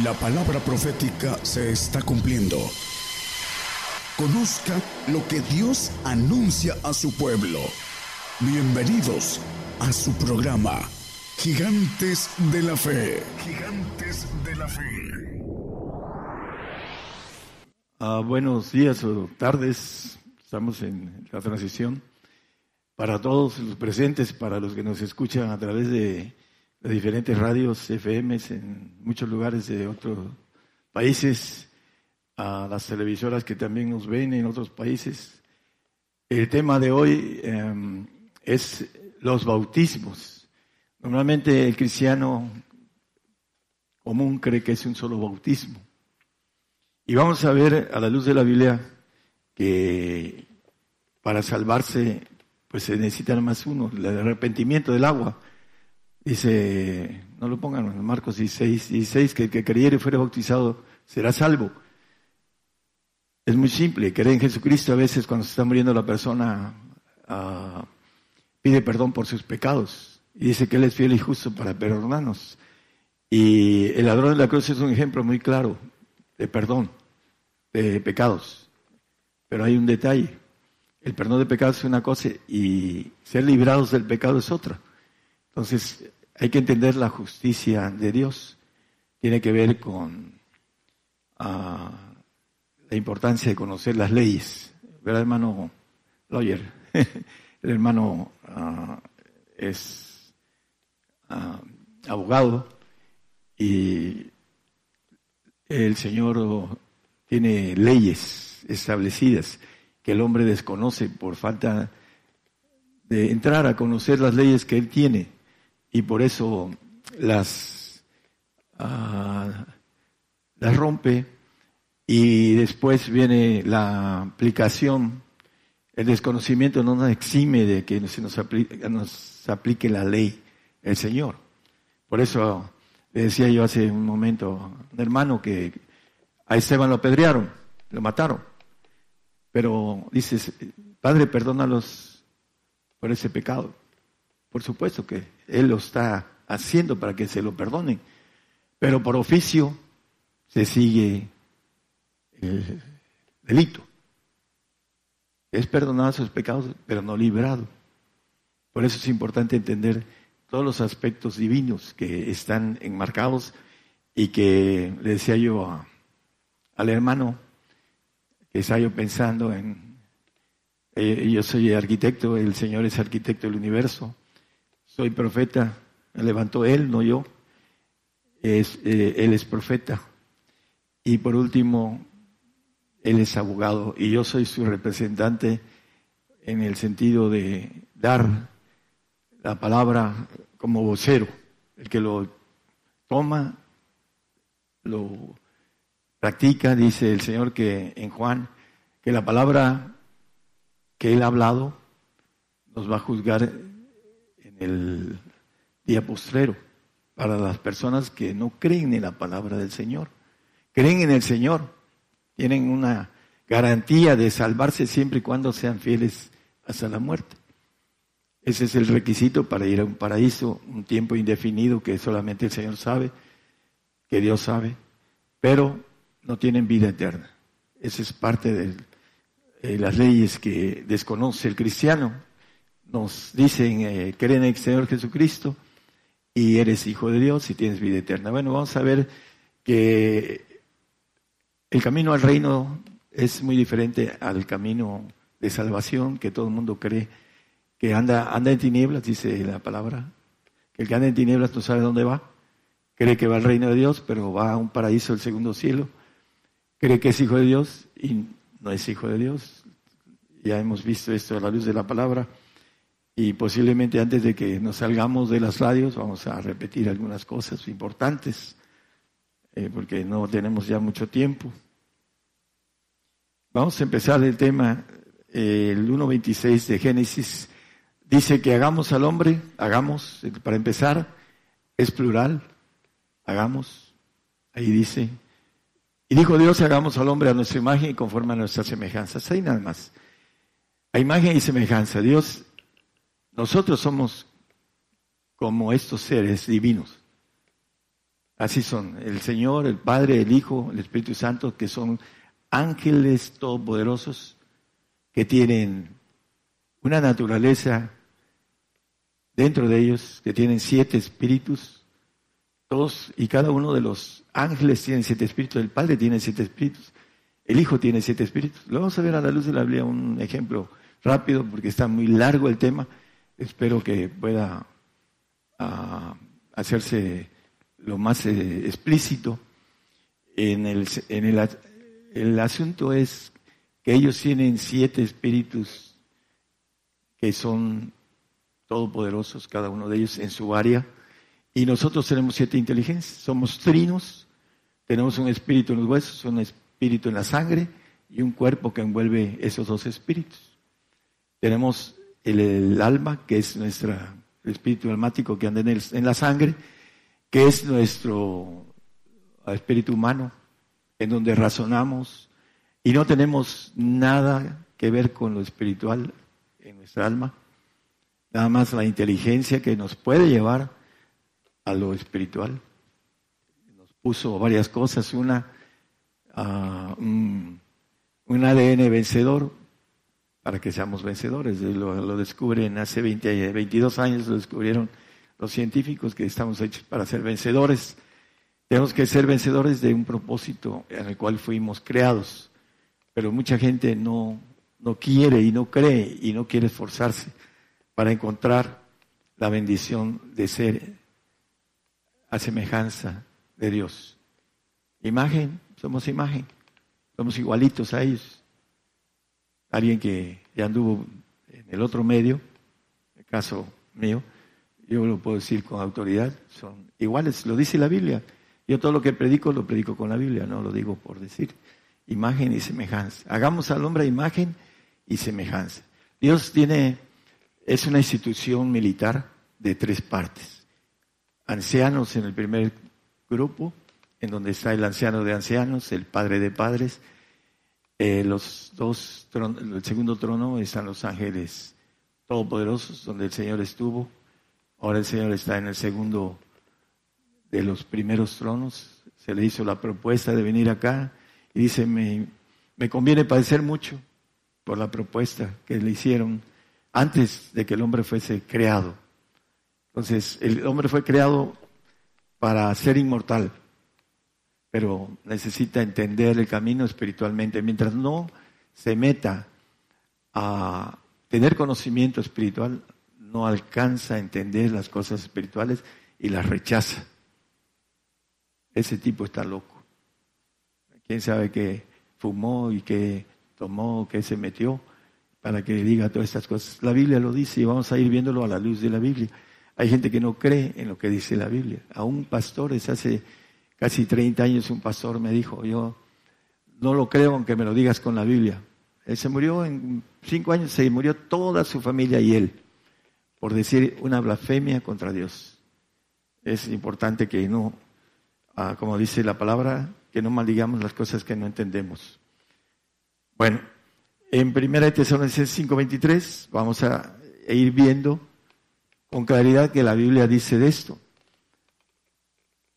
La palabra profética se está cumpliendo. Conozca lo que Dios anuncia a su pueblo. Bienvenidos a su programa, Gigantes de la Fe. Gigantes de la Fe. Ah, buenos días o tardes. Estamos en la transición. Para todos los presentes, para los que nos escuchan a través de de diferentes radios FM en muchos lugares de otros países, a las televisoras que también nos ven en otros países. El tema de hoy em, es los bautismos. Normalmente el cristiano común cree que es un solo bautismo. Y vamos a ver a la luz de la Biblia que para salvarse pues se necesita más uno, el arrepentimiento del agua Dice, no lo pongan en Marcos 16, 16, que el que creyere y fuere bautizado será salvo. Es muy simple, creer en Jesucristo a veces cuando se está muriendo la persona ah, pide perdón por sus pecados y dice que Él es fiel y justo para perdonarnos. Y el ladrón de la cruz es un ejemplo muy claro de perdón, de pecados. Pero hay un detalle, el perdón de pecados es una cosa y ser librados del pecado es otra. Entonces, hay que entender la justicia de Dios. Tiene que ver con ah, la importancia de conocer las leyes. ¿Verdad, hermano Lawyer? El hermano ah, es ah, abogado y el Señor tiene leyes establecidas que el hombre desconoce por falta de entrar a conocer las leyes que Él tiene y por eso las, ah, las rompe y después viene la aplicación. El desconocimiento no nos exime de que se nos aplique, nos aplique la ley, el Señor. Por eso le decía yo hace un momento un hermano que a Esteban lo apedrearon, lo mataron. Pero dices, Padre, perdónalos por ese pecado. Por supuesto que Él lo está haciendo para que se lo perdonen. Pero por oficio se sigue el delito. Es perdonado sus pecados, pero no librado. Por eso es importante entender todos los aspectos divinos que están enmarcados y que le decía yo al hermano que estaba yo pensando en, eh, yo soy arquitecto, el Señor es arquitecto del universo, soy profeta, me levantó él, no yo. Es, eh, él es profeta. Y por último, él es abogado y yo soy su representante en el sentido de dar la palabra como vocero. El que lo toma, lo practica, dice el Señor que en Juan, que la palabra que él ha hablado nos va a juzgar el día postrero para las personas que no creen en la palabra del Señor. Creen en el Señor, tienen una garantía de salvarse siempre y cuando sean fieles hasta la muerte. Ese es el requisito para ir a un paraíso, un tiempo indefinido que solamente el Señor sabe, que Dios sabe, pero no tienen vida eterna. Esa es parte de las leyes que desconoce el cristiano nos dicen, eh, creen en el Señor Jesucristo y eres hijo de Dios y tienes vida eterna. Bueno, vamos a ver que el camino al reino es muy diferente al camino de salvación que todo el mundo cree que anda, anda en tinieblas, dice la palabra. Que el que anda en tinieblas no sabe dónde va. Cree que va al reino de Dios, pero va a un paraíso del segundo cielo. Cree que es hijo de Dios y no es hijo de Dios. Ya hemos visto esto a la luz de la palabra. Y posiblemente antes de que nos salgamos de las radios vamos a repetir algunas cosas importantes, eh, porque no tenemos ya mucho tiempo. Vamos a empezar el tema, eh, el 1.26 de Génesis. Dice que hagamos al hombre, hagamos, para empezar, es plural, hagamos. Ahí dice, y dijo Dios, hagamos al hombre a nuestra imagen y conforme a nuestras semejanzas. Ahí nada más. A imagen y semejanza. Dios nosotros somos como estos seres divinos. Así son, el Señor, el Padre, el Hijo, el Espíritu Santo, que son ángeles todopoderosos que tienen una naturaleza dentro de ellos, que tienen siete espíritus, todos y cada uno de los ángeles tienen siete espíritus, el Padre tiene siete espíritus, el Hijo tiene siete espíritus. Lo vamos a ver a la luz de la Biblia un ejemplo rápido porque está muy largo el tema. Espero que pueda ah, hacerse lo más eh, explícito. En el, en el, el asunto es que ellos tienen siete espíritus que son todopoderosos, cada uno de ellos en su área, y nosotros tenemos siete inteligencias, somos trinos, tenemos un espíritu en los huesos, un espíritu en la sangre y un cuerpo que envuelve esos dos espíritus. Tenemos el, alma, que es nuestro espíritu almático que anda en, en la sangre, que es nuestro espíritu humano, en donde razonamos y no tenemos nada que ver con lo espiritual en nuestra alma, nada más la inteligencia que nos puede llevar a lo espiritual. Nos puso varias cosas, una, uh, un, ADN vencedor para que seamos vencedores. Lo, lo descubren hace 20, 22 años, lo descubrieron los científicos que estamos hechos para ser vencedores. Tenemos que ser vencedores de un propósito en el cual fuimos creados, pero mucha gente no, no quiere y no cree y no quiere esforzarse para encontrar la bendición de ser a semejanza de Dios. Imagen, somos imagen, somos igualitos a ellos. Alguien que ya anduvo en el otro medio, en el caso mío, yo lo puedo decir con autoridad, son iguales, lo dice la Biblia. Yo todo lo que predico lo predico con la Biblia, no lo digo por decir. Imagen y semejanza. Hagamos al hombre imagen y semejanza. Dios tiene, es una institución militar de tres partes. Ancianos en el primer grupo, en donde está el anciano de ancianos, el padre de padres. Eh, los dos, el segundo trono están los ángeles todopoderosos, donde el Señor estuvo. Ahora el Señor está en el segundo de los primeros tronos. Se le hizo la propuesta de venir acá y dice, me, me conviene padecer mucho por la propuesta que le hicieron antes de que el hombre fuese creado. Entonces, el hombre fue creado para ser inmortal, pero necesita entender el camino espiritualmente. Mientras no se meta a tener conocimiento espiritual, no alcanza a entender las cosas espirituales y las rechaza. Ese tipo está loco. ¿Quién sabe qué fumó y qué tomó, que se metió para que diga todas estas cosas. La Biblia lo dice y vamos a ir viéndolo a la luz de la Biblia. Hay gente que no cree en lo que dice la Biblia. A un pastor, es hace casi 30 años, un pastor me dijo, yo no lo creo aunque me lo digas con la Biblia. Él se murió en cinco años, se murió toda su familia y él, por decir una blasfemia contra Dios. Es importante que no, ah, como dice la palabra, que no maldigamos las cosas que no entendemos. Bueno, en 1 Tesalonicenses 5:23 vamos a ir viendo con claridad que la Biblia dice de esto.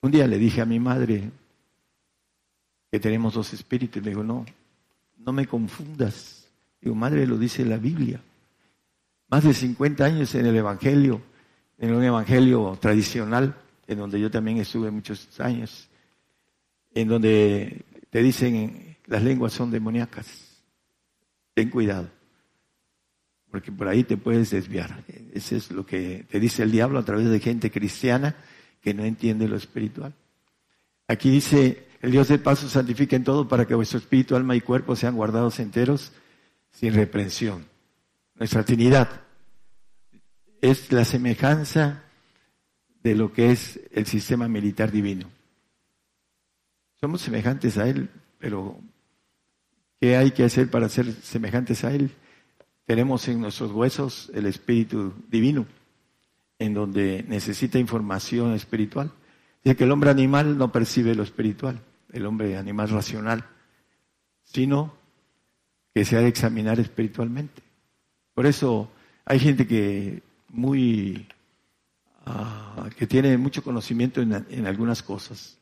Un día le dije a mi madre que tenemos dos espíritus, me dijo, no, no me confundas. Digo, madre, lo dice la Biblia. Más de 50 años en el Evangelio, en un Evangelio tradicional, en donde yo también estuve muchos años, en donde te dicen las lenguas son demoníacas ten cuidado, porque por ahí te puedes desviar. Eso es lo que te dice el diablo a través de gente cristiana que no entiende lo espiritual. Aquí dice, el Dios del paso santifica en todo para que vuestro espíritu, alma y cuerpo sean guardados enteros sin reprensión. Nuestra Trinidad es la semejanza de lo que es el sistema militar divino. Somos semejantes a Él, pero ¿Qué hay que hacer para ser semejantes a Él? Tenemos en nuestros huesos el Espíritu Divino, en donde necesita información espiritual. Dice que el hombre animal no percibe lo espiritual, el hombre animal racional, sino que se ha de examinar espiritualmente. Por eso hay gente que muy ah, que tiene mucho conocimiento en, en algunas cosas,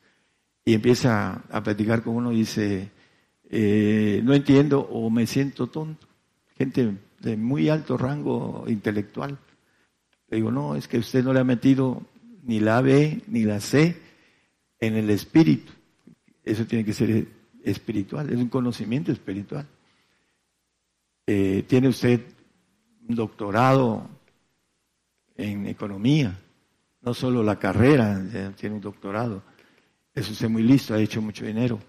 y empieza a platicar con uno y dice, eh, no entiendo o me siento tonto. Gente de muy alto rango intelectual. Le digo, no, es que usted no le ha metido ni la B ni la C en el espíritu. Eso tiene que ser espiritual, es un conocimiento espiritual. Eh, tiene usted un doctorado en economía, no solo la carrera, tiene un doctorado. Es usted muy listo, ha hecho mucho dinero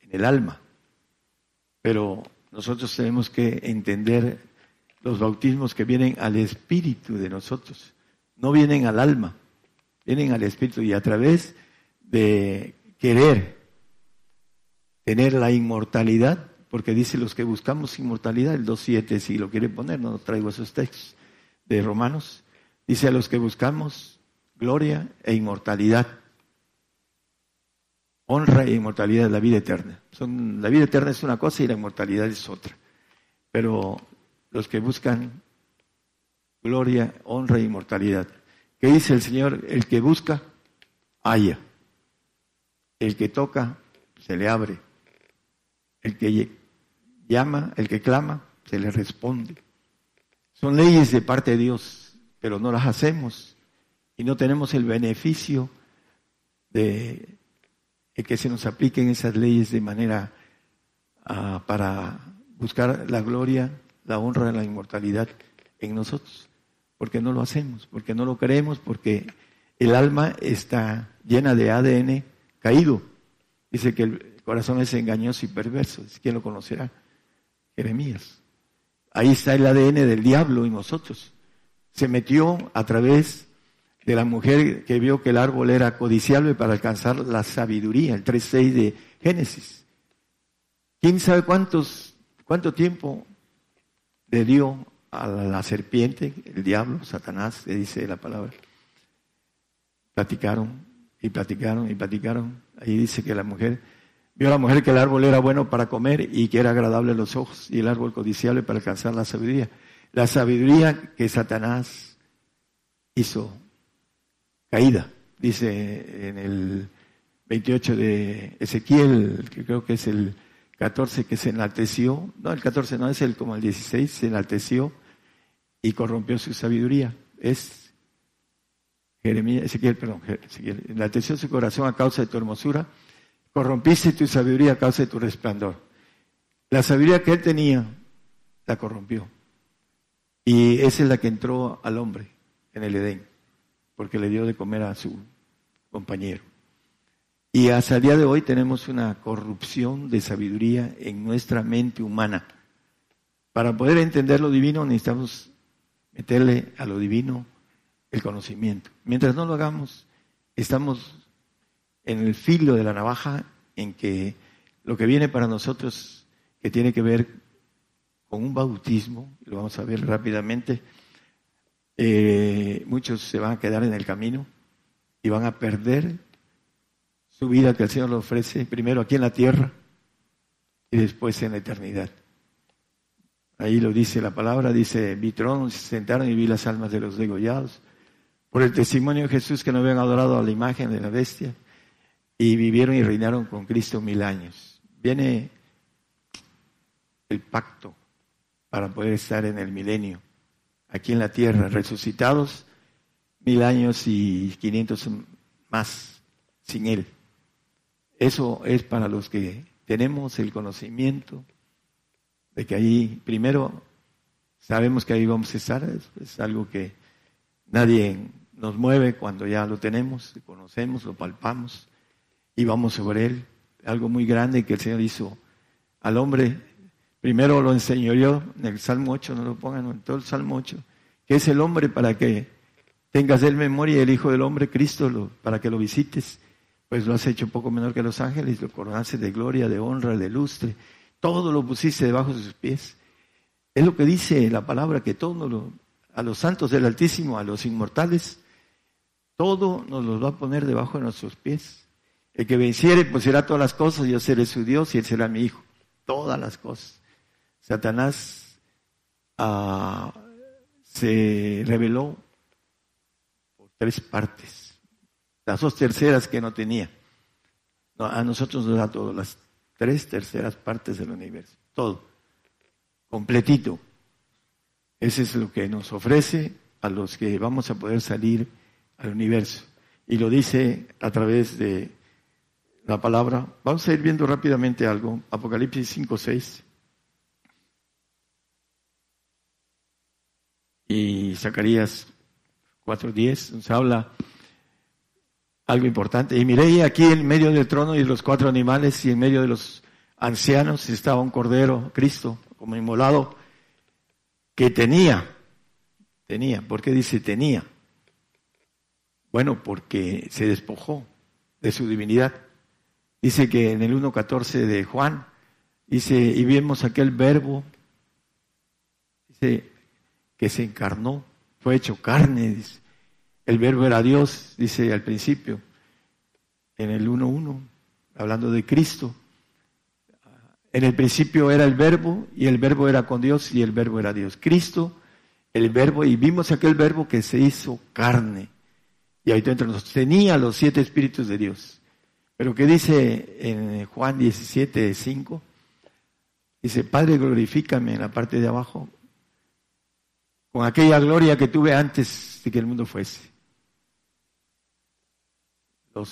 en el alma. Pero nosotros tenemos que entender los bautismos que vienen al espíritu de nosotros, no vienen al alma, vienen al espíritu y a través de querer tener la inmortalidad, porque dice los que buscamos inmortalidad, el 2.7, si lo quiere poner, no traigo esos textos de Romanos, dice a los que buscamos gloria e inmortalidad, honra e inmortalidad la vida eterna. Son, la vida eterna es una cosa y la inmortalidad es otra. Pero los que buscan gloria, honra e inmortalidad. ¿Qué dice el Señor? El que busca, haya. El que toca, se le abre. El que llama, el que clama, se le responde. Son leyes de parte de Dios, pero no las hacemos y no tenemos el beneficio de que se nos apliquen esas leyes de manera ah, para buscar la gloria, la honra, la inmortalidad en nosotros. Porque no lo hacemos, porque no lo creemos, porque el alma está llena de ADN caído. Dice que el corazón es engañoso y perverso. ¿Quién lo conocerá? Jeremías. Ahí está el ADN del diablo y nosotros. Se metió a través de la mujer que vio que el árbol era codiciable para alcanzar la sabiduría, el 3.6 de Génesis. ¿Quién sabe cuántos, cuánto tiempo le dio a la serpiente, el diablo, Satanás, le dice la palabra? Platicaron y platicaron y platicaron. Ahí dice que la mujer, vio a la mujer que el árbol era bueno para comer y que era agradable a los ojos y el árbol codiciable para alcanzar la sabiduría. La sabiduría que Satanás hizo caída. Dice en el 28 de Ezequiel, que creo que es el 14, que se enalteció, no, el 14 no, es el como el 16, se enalteció y corrompió su sabiduría. Es Jeremías, Ezequiel, perdón, Ezequiel, enalteció su corazón a causa de tu hermosura, corrompiste tu sabiduría a causa de tu resplandor. La sabiduría que él tenía, la corrompió. Y esa es la que entró al hombre en el Edén porque le dio de comer a su compañero. Y hasta el día de hoy tenemos una corrupción de sabiduría en nuestra mente humana. Para poder entender lo divino necesitamos meterle a lo divino el conocimiento. Mientras no lo hagamos, estamos en el filo de la navaja en que lo que viene para nosotros, que tiene que ver con un bautismo, lo vamos a ver rápidamente, eh, muchos se van a quedar en el camino y van a perder su vida que el Señor le ofrece, primero aquí en la tierra y después en la eternidad. Ahí lo dice la palabra, dice, vi tronos, se sentaron y vi las almas de los degollados. Por el testimonio de Jesús que no habían adorado a la imagen de la bestia y vivieron y reinaron con Cristo mil años. Viene el pacto para poder estar en el milenio aquí en la tierra, resucitados mil años y quinientos más sin Él. Eso es para los que tenemos el conocimiento de que ahí, primero, sabemos que ahí vamos a estar, es, algo que nadie nos mueve cuando ya lo tenemos, lo conocemos, lo palpamos y vamos sobre Él. Algo muy grande que el Señor hizo al hombre Primero lo enseñó yo en el Salmo 8, no lo pongan en todo el Salmo 8, que es el hombre para que tengas el memoria el Hijo del Hombre, Cristo, para que lo visites. Pues lo has hecho poco menor que los ángeles, lo coronaste de gloria, de honra, de lustre, todo lo pusiste debajo de sus pies. Es lo que dice la palabra, que todo a los santos del Altísimo, a los inmortales, todo nos lo va a poner debajo de nuestros pies. El que venciere, pues será todas las cosas, yo seré su Dios y él será mi hijo. Todas las cosas. Satanás ah, se reveló por tres partes, las dos terceras que no tenía. a nosotros nos da todo, las tres terceras partes del universo, todo, completito. Ese es lo que nos ofrece a los que vamos a poder salir al universo. Y lo dice a través de la palabra. Vamos a ir viendo rápidamente algo. Apocalipsis 5, 6. Y Zacarías 4.10 nos habla algo importante. Y miré aquí en medio del trono y los cuatro animales y en medio de los ancianos estaba un cordero, Cristo, como inmolado, que tenía, tenía, ¿por qué dice tenía? Bueno, porque se despojó de su divinidad. Dice que en el 1.14 de Juan, dice, y vemos aquel verbo, dice, que se encarnó, fue hecho carne, dice. El verbo era Dios, dice al principio, en el 1.1, hablando de Cristo. En el principio era el verbo y el verbo era con Dios y el verbo era Dios. Cristo, el verbo, y vimos aquel verbo que se hizo carne. Y ahorita entre nosotros tenía los siete espíritus de Dios. Pero que dice en Juan 17, 5, dice, Padre, glorifícame en la parte de abajo con aquella gloria que tuve antes de que el mundo fuese. Los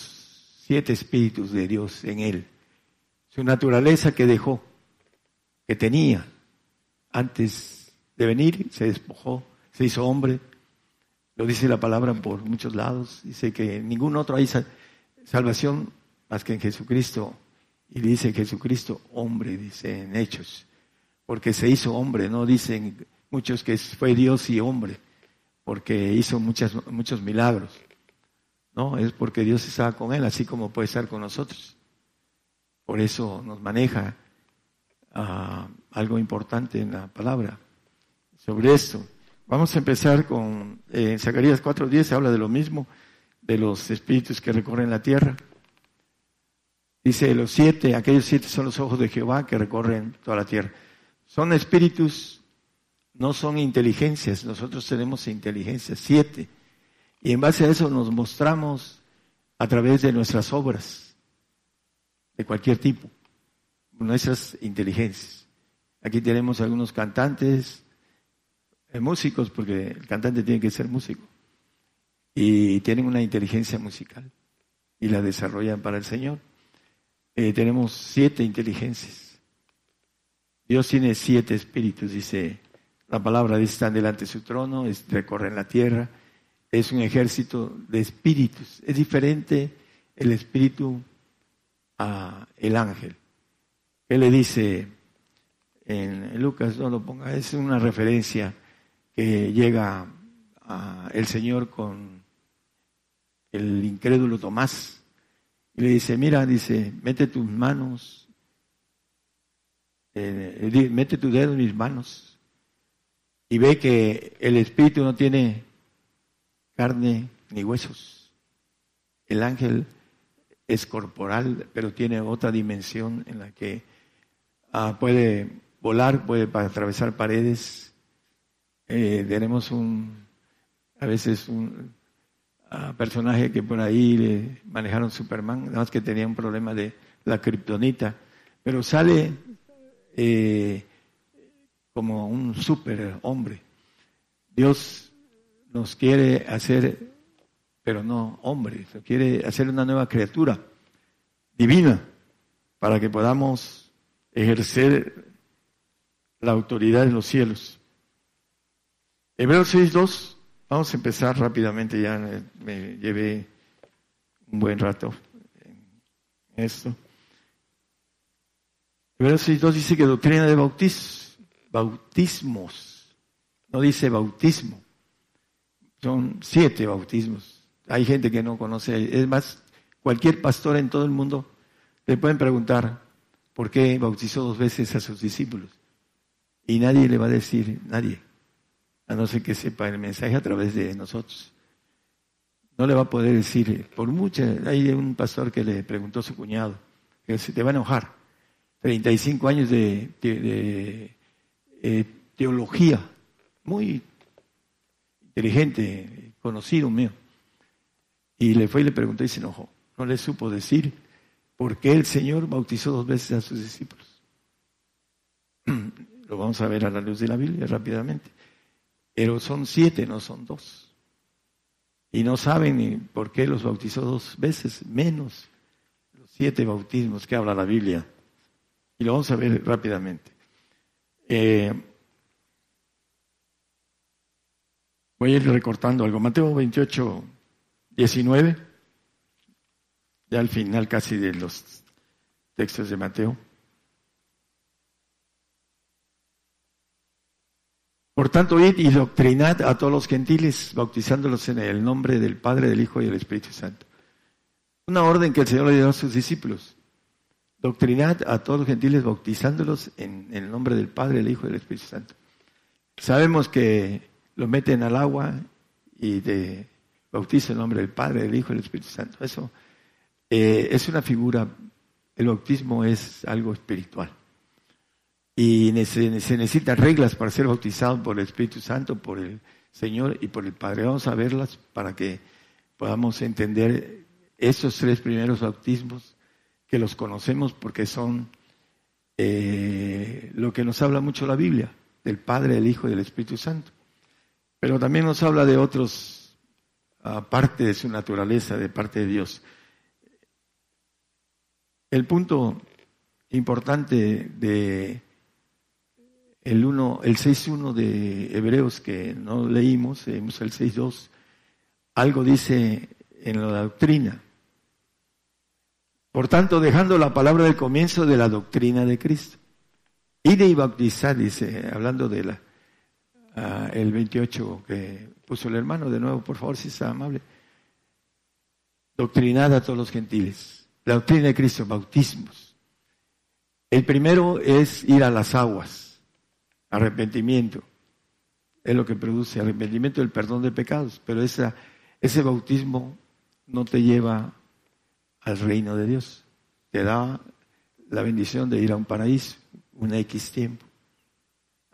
siete espíritus de Dios en él. Su naturaleza que dejó, que tenía antes de venir, se despojó, se hizo hombre. Lo dice la palabra por muchos lados. Dice que en ningún otro hay salvación más que en Jesucristo. Y dice Jesucristo, hombre, dice en Hechos, porque se hizo hombre, no dicen muchos que fue Dios y hombre, porque hizo muchas, muchos milagros. No, es porque Dios estaba con él, así como puede estar con nosotros. Por eso nos maneja ah, algo importante en la palabra sobre esto. Vamos a empezar con en Zacarías 4.10, se habla de lo mismo, de los espíritus que recorren la tierra. Dice, los siete, aquellos siete son los ojos de Jehová que recorren toda la tierra. Son espíritus, no son inteligencias. Nosotros tenemos inteligencia, siete. Y en base a eso nos mostramos a través de nuestras obras, de cualquier tipo, nuestras inteligencias. Aquí tenemos algunos cantantes, eh, músicos, porque el cantante tiene que ser músico. Y tienen una inteligencia musical y la desarrollan para el Señor. Eh, tenemos siete inteligencias. Dios tiene siete espíritus, dice la palabra, dice, están delante de su trono, recorren la tierra, es un ejército de espíritus. Es diferente el espíritu a el ángel. Él le dice en Lucas, no lo ponga, es una referencia que llega a el Señor con el incrédulo Tomás y le dice, mira, dice, mete tus manos, eh, mete tu dedo en mis manos y ve que el espíritu no tiene carne ni huesos. El ángel es corporal, pero tiene otra dimensión en la que ah, puede volar, puede atravesar paredes. Eh, tenemos un, a veces un, personaje que por ahí le manejaron Superman, nada más que tenía un problema de la kriptonita, pero sale eh, como un super hombre. Dios nos quiere hacer, pero no hombre, quiere hacer una nueva criatura divina para que podamos ejercer la autoridad en los cielos. Hebreos 6.2 Vamos a empezar rápidamente, ya me llevé un buen rato en esto. Hebreos 2 dice que doctrina de bautismos, bautismos, no dice bautismo, son siete bautismos. Hay gente que no conoce, es más, cualquier pastor en todo el mundo le pueden preguntar por qué bautizó dos veces a sus discípulos. Y nadie le va a decir, nadie a no ser que sepa el mensaje a través de nosotros. No le va a poder decir, por mucho, hay un pastor que le preguntó a su cuñado, que se te va a enojar, 35 años de, eh, teología, muy inteligente, conocido mío. Y le fue y le preguntó y se enojó. No le supo decir ¿por qué el Señor bautizó dos veces a sus discípulos? Lo vamos a ver a la luz de la Biblia rápidamente. Pero son siete, no son dos. Y no saben ni por qué los bautizó dos veces, menos los siete bautismos que habla la Biblia. Y lo vamos a ver rápidamente. Eh, voy a ir recortando algo. Mateo 28, 19, ya al final casi de los textos de Mateo. Por tanto, id y doctrinad a todos los gentiles, bautizándolos en el nombre del Padre, del Hijo y del Espíritu Santo. Una orden que el Señor le dio a sus discípulos. Doctrinad a todos los gentiles, bautizándolos en, el nombre del Padre, del Hijo y del Espíritu Santo. Sabemos que lo meten al agua y de bautizo en nombre del Padre, del Hijo y del Espíritu Santo. Eso eh, es una figura, el bautismo es algo espiritual y se, necesitan reglas para ser bautizado por el Espíritu Santo, por el Señor y por el Padre. Vamos a verlas para que podamos entender esos tres primeros bautismos que los conocemos porque son eh, lo que nos habla mucho la Biblia, del Padre, del Hijo y del Espíritu Santo. Pero también nos habla de otros, aparte de su naturaleza, de parte de Dios. El punto importante de el, uno, el 6.1 de Hebreos que no leímos, leímos el 6.2, algo dice en la doctrina. Por tanto, dejando la palabra del comienzo de la doctrina de Cristo. Ide y bautizar, dice, hablando de la, ah, el 28 que puso el hermano, de nuevo, por favor, si está amable. Doctrinad a todos los gentiles. La doctrina de Cristo, bautismos. El primero es ir a las aguas Arrepentimiento. Es lo que produce arrepentimiento, el perdón de pecados. Pero esa, ese bautismo no te lleva al reino de Dios. Te da la bendición de ir a un paraíso, un X tiempo.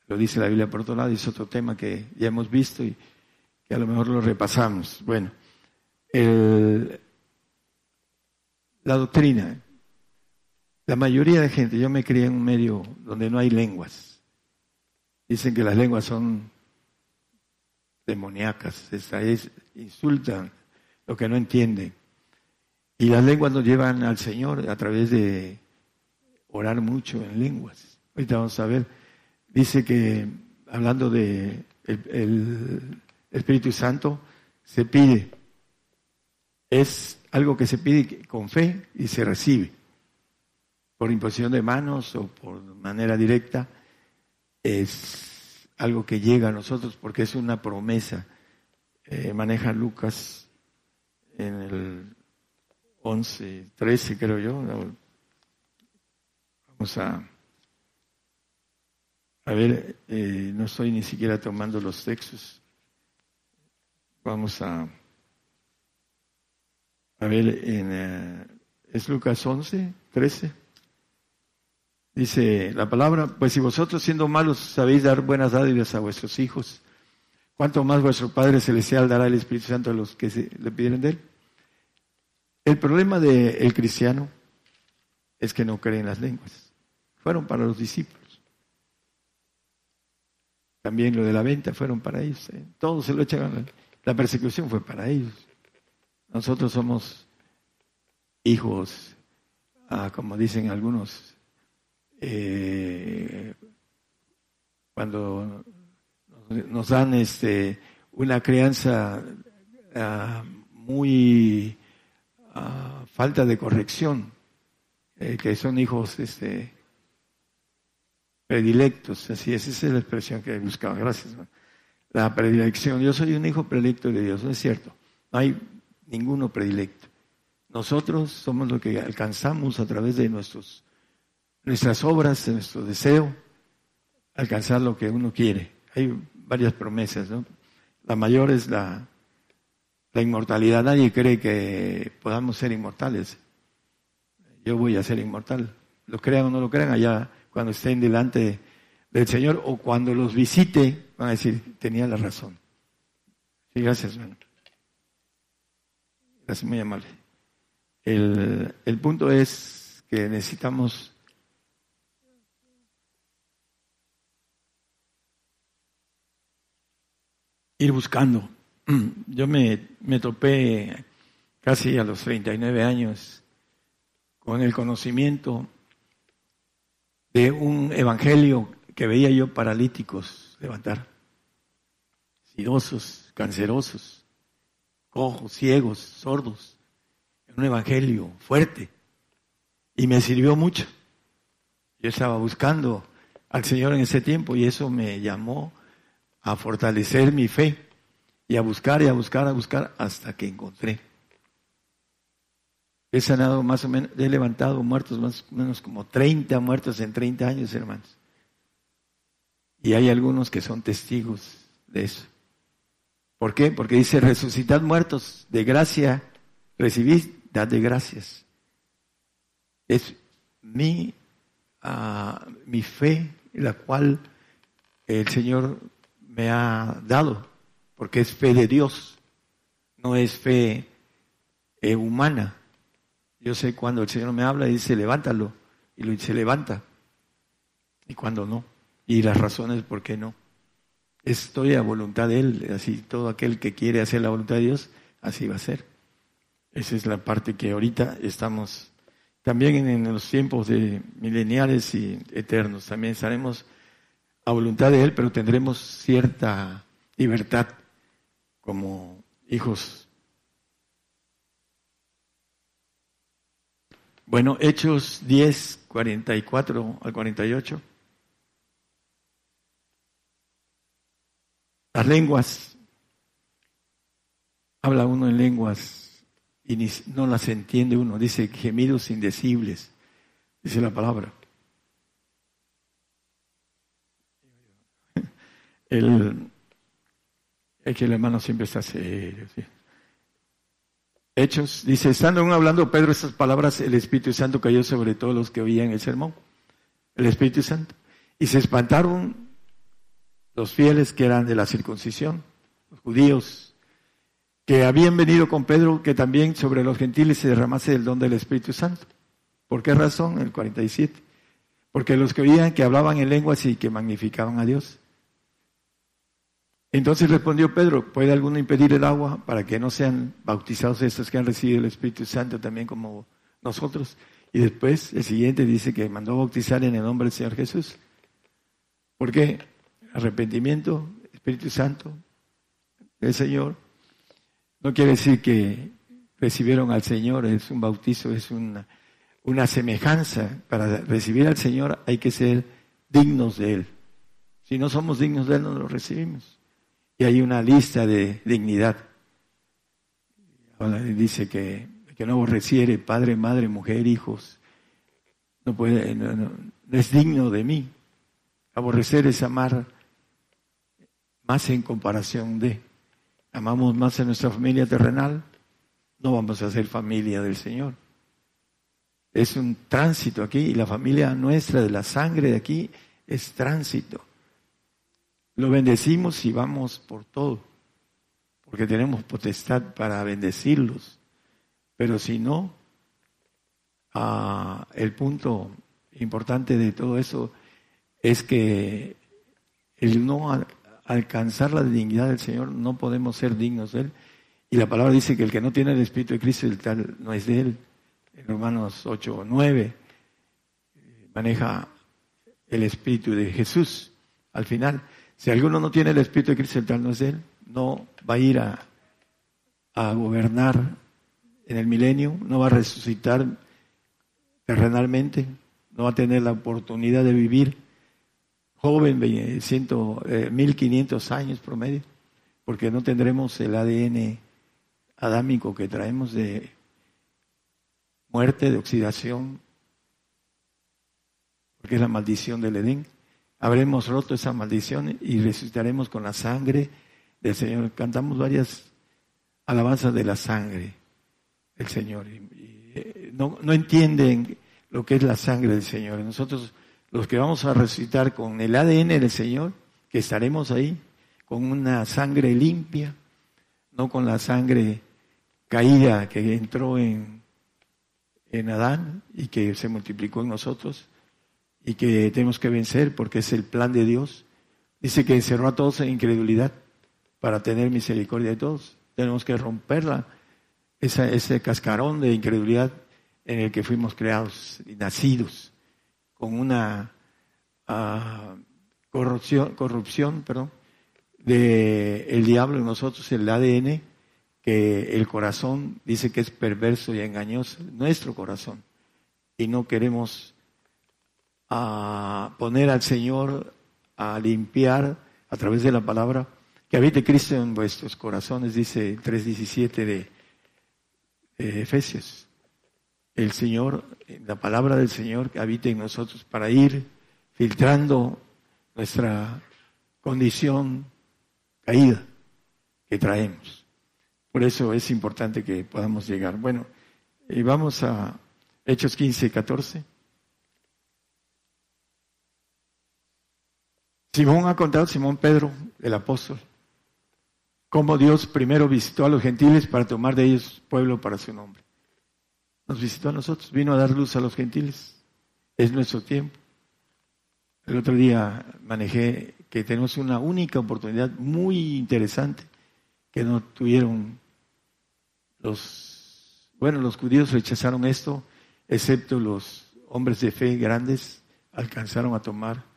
Lo dice la Biblia por otro lado, y es otro tema que ya hemos visto y que a lo mejor lo repasamos. Bueno, la doctrina. La mayoría de gente, yo me crié en un medio donde no hay lenguas. Dicen que las lenguas son demoníacas, es, insultan lo que no entienden. Y las lenguas nos llevan al Señor a través de orar mucho en lenguas. Ahorita vamos a ver, dice que hablando de el, Espíritu Santo, se pide, es algo que se pide con fe y se recibe, por imposición de manos o por manera directa es algo que llega a nosotros porque es una promesa. Eh, maneja Lucas en el 11, 13 creo yo. Vamos a, a ver, eh, no estoy ni siquiera tomando los textos. Vamos a, a ver, en, eh, es Lucas 11, 13. Dice la palabra, pues si vosotros siendo malos sabéis dar buenas dádivas a vuestros hijos, ¿cuánto más vuestro Padre Celestial dará el Espíritu Santo a los que le pidieron de él? El problema del cristiano es que no creen las lenguas. Fueron para los discípulos. También lo de la venta fueron para ellos. ¿eh? Se lo echan. La persecución fue para ellos. Nosotros somos hijos, ah, como dicen algunos, eh, cuando nos dan este, una crianza ah, muy ah, falta de corrección, eh, que son hijos este, predilectos, así es, esa es la expresión que buscaba, gracias. La predilección, yo soy un hijo predilecto de Dios, no es cierto, no hay ninguno predilecto. Nosotros somos lo que alcanzamos a través de nuestros nuestras obras, nuestro deseo, alcanzar lo que uno quiere. Hay varias promesas, ¿no? La mayor es la, la inmortalidad. Nadie cree que podamos ser inmortales. Yo voy a ser inmortal. Lo crean o no lo crean, allá cuando estén delante del Señor o cuando los visite, van a decir, tenía la razón. Sí, gracias, hermano. Gracias, muy amable. El, el punto es que necesitamos ir buscando. Yo me, me topé casi a los 39 años con el conocimiento de un evangelio que veía yo paralíticos levantar, sidosos, cancerosos, cojos, ciegos, sordos. Un evangelio fuerte. Y me sirvió mucho. Yo estaba buscando al Señor en ese tiempo y eso me llamó a fortalecer mi fe y a buscar y a buscar, a buscar hasta que encontré. He sanado más o menos, he levantado muertos más o menos como 30 muertos en 30 años, hermanos. Y hay algunos que son testigos de eso. ¿Por qué? Porque dice, resucitad muertos, de gracia recibid, dad de gracias. Es mi, uh, mi fe, la cual el Señor me ha dado, porque es fe de Dios, no es fe eh, humana. Yo sé cuando el Señor me habla y dice, levántalo, y lo se levanta, y cuando no, y las razones por qué no. Estoy a voluntad de Él, así todo aquel que quiere hacer la voluntad de Dios, así va a ser. Esa es la parte que ahorita estamos, también en, los tiempos de mileniales y eternos, también estaremos a voluntad de Él, pero tendremos cierta libertad como hijos. Bueno, Hechos 10, 44 al 48. Las lenguas. Habla uno en lenguas y no las entiende uno. Dice gemidos indecibles. Dice la palabra. El, es que el hermano siempre está serio. Hechos, dice, estando aún hablando Pedro estas palabras, el Espíritu Santo cayó sobre todos los que oían el sermón. El Espíritu Santo. Y se espantaron los fieles que eran de la circuncisión, los judíos, que habían venido con Pedro, que también sobre los gentiles se derramase el don del Espíritu Santo. ¿Por qué razón? El 47. Porque los que oían que hablaban en lenguas y que magnificaban a Dios. Entonces respondió Pedro, ¿puede alguno impedir el agua para que no sean bautizados estos que han recibido el Espíritu Santo también como nosotros? Y después el siguiente dice que mandó bautizar en el nombre del Señor Jesús. ¿Por qué? Arrepentimiento, Espíritu Santo del Señor. No quiere decir que recibieron al Señor, es un bautizo, es una, una semejanza. Para recibir al Señor hay que ser dignos de Él. Si no somos dignos de Él, no lo recibimos y hay una lista de dignidad. Dice que, que no aborreciere padre, madre, mujer, hijos, no, puede, no, es digno de mí. Aborrecer es amar más en comparación de. Amamos más a nuestra familia terrenal, no vamos a ser familia del Señor. Es un tránsito aquí y la familia nuestra de la sangre de aquí es tránsito. Lo bendecimos y vamos por todo, porque tenemos potestad para bendecirlos. Pero si no, ah, el punto importante de todo eso es que el no alcanzar la dignidad del Señor, no podemos ser dignos de Él. Y la palabra dice que el que no tiene el Espíritu de Cristo, el tal no es de Él. En Romanos 8 o 9 maneja el Espíritu de Jesús al final. Si alguno no tiene el Espíritu de Cristo, el tal no es Él, no va a ir a, a gobernar en el milenio, no va a resucitar terrenalmente, no va a tener la oportunidad de vivir joven, ciento, eh, 1500 años promedio, porque no tendremos el ADN adámico que traemos de muerte, de oxidación, porque es la maldición del Edén habremos roto esa maldición y resucitaremos con la sangre del Señor. Cantamos varias alabanzas de la sangre del Señor. Eh, no, no entienden lo que es la sangre del Señor. Nosotros, los que vamos a resucitar con el ADN del Señor, que estaremos ahí, con una sangre limpia, no con la sangre caída que entró en en Adán y que se multiplicó en nosotros y que tenemos que vencer porque es el plan de Dios. Dice que encerró a todos en incredulidad para tener misericordia de todos. Tenemos que romperla, esa, ese cascarón de incredulidad en el que fuimos creados y nacidos, con una uh, corrupción, corrupción perdón, de el diablo en nosotros, el ADN, que el corazón dice que es perverso y engañoso, nuestro corazón, y no queremos uh, poner al Señor a limpiar a través de la palabra, que habite Cristo en vuestros corazones, dice 3.17 de, de Efesios. El Señor, la palabra del Señor que habite en nosotros para ir filtrando nuestra condición caída que traemos. Por eso es importante que podamos llegar. Bueno, y vamos a Hechos 15, 14. Simón ha contado, Simón Pedro, el apóstol, cómo Dios primero visitó a los gentiles para tomar de ellos pueblo para su nombre. Nos visitó a nosotros, vino a dar luz a los gentiles. Es nuestro tiempo. El otro día manejé que tenemos una única oportunidad muy interesante que no tuvieron los, bueno, los judíos rechazaron esto, excepto los hombres de fe grandes alcanzaron a tomar